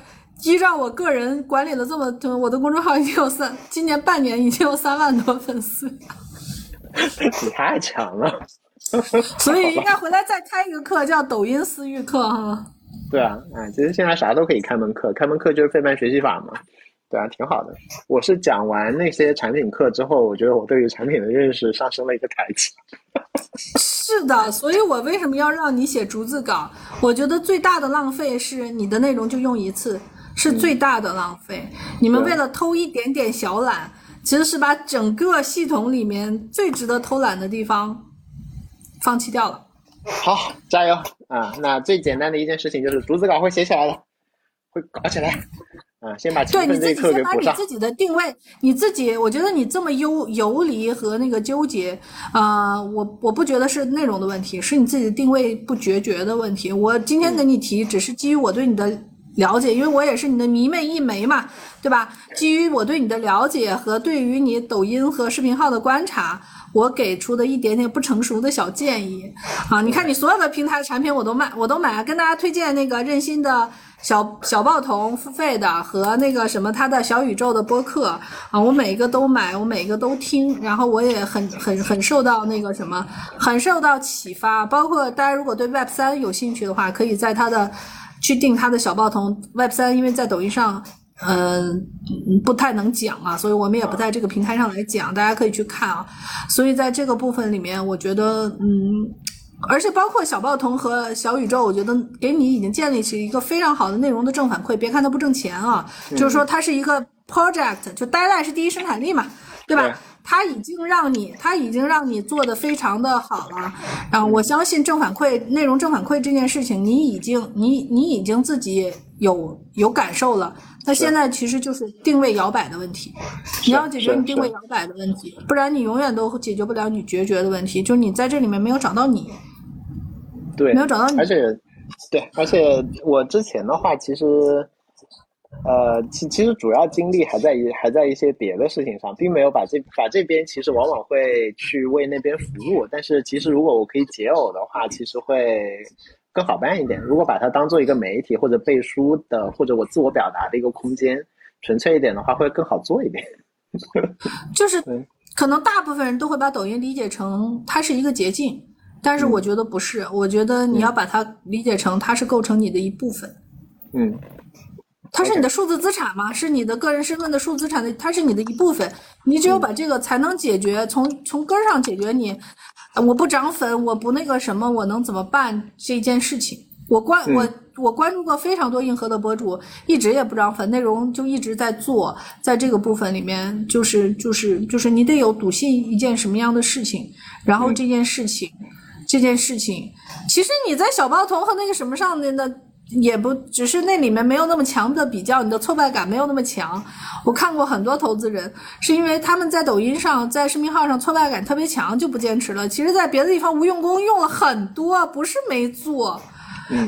依照我个人管理了这么多，我的公众号已经有三，今年半年已经有三万多粉丝。你太强了。所以应该回来再开一个课，叫抖音私域课哈。*laughs* 对啊，哎，其实现在啥都可以开门课，开门课就是费曼学习法嘛。对啊，挺好的。我是讲完那些产品课之后，我觉得我对于产品的认识上升了一个台阶。*laughs* 是的，所以我为什么要让你写逐字稿？我觉得最大的浪费是你的内容就用一次，是最大的浪费。你们为了偷一点点小懒，其实是把整个系统里面最值得偷懒的地方放弃掉了。好，加油啊！那最简单的一件事情就是逐字稿会写起来的，会搞起来。啊，先把对你自己先把你自己的定位，你自己，我觉得你这么游游离和那个纠结，啊，我我不觉得是内容的问题，是你自己的定位不决绝的问题。我今天跟你提，只是基于我对你的了解，因为我也是你的迷妹一枚嘛，对吧？基于我对你的了解和对于你抖音和视频号的观察，我给出的一点点不成熟的小建议。啊，你看你所有的平台产品我都卖，我都买，跟大家推荐那个任心的。小小报童付费的和那个什么他的小宇宙的播客啊，我每一个都买，我每一个都听，然后我也很很很受到那个什么，很受到启发。包括大家如果对 Web 三有兴趣的话，可以在他的去定他的小报童 Web 三，因为在抖音上嗯不太能讲啊，所以我们也不在这个平台上来讲，大家可以去看啊。所以在这个部分里面，我觉得嗯。而且包括小报童和小宇宙，我觉得给你已经建立起一个非常好的内容的正反馈。别看它不挣钱啊，就是说它是一个 project，就 deadline 是第一生产力嘛，对吧？它已经让你，他已经让你做的非常的好了。啊，我相信正反馈、内容正反馈这件事情，你已经，你你已经自己有有感受了。那现在其实就是定位摇摆的问题，你要解决你定位摇摆的问题，不然你永远都解决不了你决绝的问题。就是你在这里面没有找到你。对，没有找到你。而且，对，而且我之前的话，其实，呃，其其实主要精力还在一还在一些别的事情上，并没有把这把这边其实往往会去为那边服务。但是其实如果我可以解耦的话，其实会更好办一点。如果把它当做一个媒体或者背书的或者我自我表达的一个空间，纯粹一点的话，会更好做一点。*laughs* 就是可能大部分人都会把抖音理解成它是一个捷径。但是我觉得不是，我觉得你要把它理解成它是构成你的一部分。嗯，它是你的数字资产吗？是你的个人身份的数字资产的，它是你的一部分。你只有把这个才能解决，从从根上解决你，我不涨粉，我不那个什么，我能怎么办这件事情？我关我我关注过非常多硬核的博主，一直也不涨粉，内容就一直在做，在这个部分里面，就是就是就是你得有笃信一件什么样的事情，然后这件事情。这件事情，其实你在小包童和那个什么上面的，也不只是那里面没有那么强的比较，你的挫败感没有那么强。我看过很多投资人，是因为他们在抖音上、在视频号上挫败感特别强，就不坚持了。其实，在别的地方无用功用了很多，不是没做，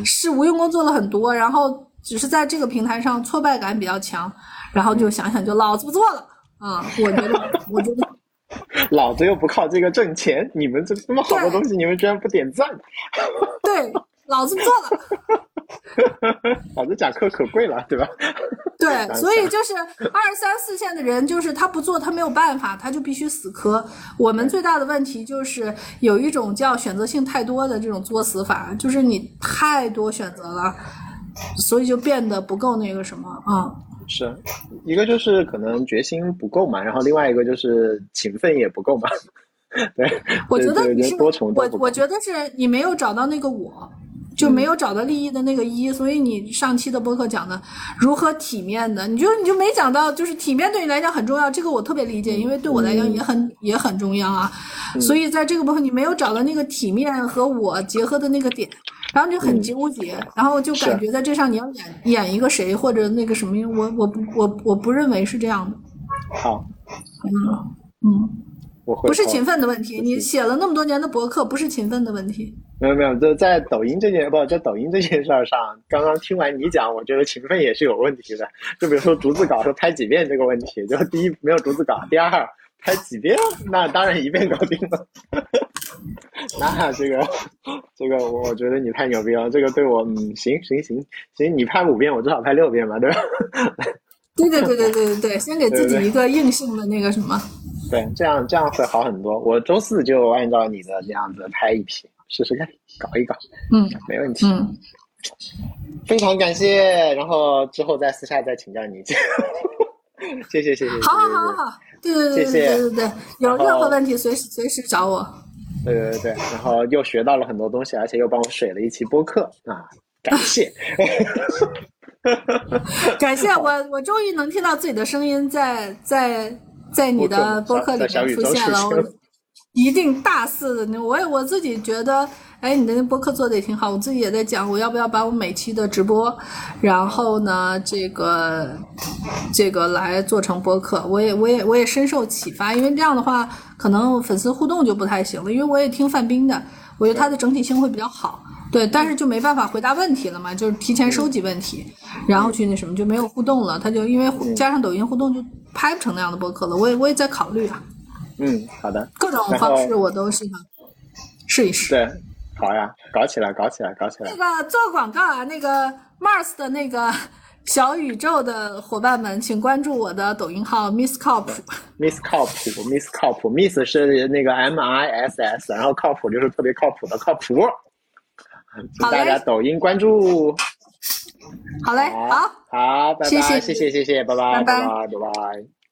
是无用功做了很多，然后只是在这个平台上挫败感比较强，然后就想想就老子不做了啊！我觉得，我觉得。*laughs* 老子又不靠这个挣钱，你们这这么好的东西，你们居然不点赞？对，老子不做了。*laughs* 老子讲课可贵了，对吧？*laughs* 对，所以就是二三四线的人，就是他不做，他没有办法，他就必须死磕。我们最大的问题就是有一种叫选择性太多的这种作死法，就是你太多选择了，所以就变得不够那个什么啊。是一个就是可能决心不够嘛，然后另外一个就是勤奋也不够嘛。*laughs* 对，我觉得你是我我觉得是你没有找到那个我，就没有找到利益的那个一，所以你上期的播客讲的如何体面的，你就你就没讲到，就是体面对你来讲很重要，这个我特别理解，因为对我来讲也很也很重要啊。所以在这个部分你没有找到那个体面和我结合的那个点。然后就很纠结，然后就感觉在这上你要演演一个谁或者那个什么，我我不我我不认为是这样的。好，嗯嗯，不是勤奋的问题，你写了那么多年的博客，不是勤奋的问题。没有没有，就在抖音这件不在抖音这件事儿上，刚刚听完你讲，我觉得勤奋也是有问题的。就比如说逐字稿说拍几遍这个问题，就第一没有逐字稿，第二拍几遍，那当然一遍搞定了。那这个，这个我觉得你太牛逼了。这个对我，嗯，行行行行，你拍五遍，我至少拍六遍吧，对吧？*laughs* 对对对 *laughs* 对对对对，先给自己一个硬性的那个什么。对，这样这样会好很多。我周四就按照你的这样子拍一批，试试看，搞一搞，嗯没问题。嗯，非常感谢，然后之后再私下再请教你。*laughs* 谢谢谢谢，好好好好好，对对对对对对对，有任何问题随时随时找我。对对对对，然后又学到了很多东西，而且又帮我水了一期播客啊，感谢。*laughs* 感谢我，我终于能听到自己的声音在在在你的播客里面出现了，我一定大肆的。我也我自己觉得，哎，你的那播客做的也挺好，我自己也在讲，我要不要把我每期的直播，然后呢，这个这个来做成播客？我也我也我也深受启发，因为这样的话，可能粉丝互动就不太行了，因为我也听范冰的，我觉得他的整体性会比较好。对，但是就没办法回答问题了嘛，就是提前收集问题，然后去那什么就没有互动了。他就因为加上抖音互动，就拍不成那样的播客了。我也我也在考虑啊。嗯，好的。各种方式我都喜欢试一试。对，好呀，搞起来，搞起来，搞起来。那个做广告啊，那个 Mars 的那个小宇宙的伙伴们，请关注我的抖音号 Miss 靠谱。Miss 靠谱，Miss 靠谱，Miss 是那个 M I S S，然后靠谱就是特别靠谱的靠谱。*laughs* 请大家抖音关注。好嘞，好，好，拜拜，谢谢谢谢，谢谢，拜拜，拜拜拜拜，拜拜。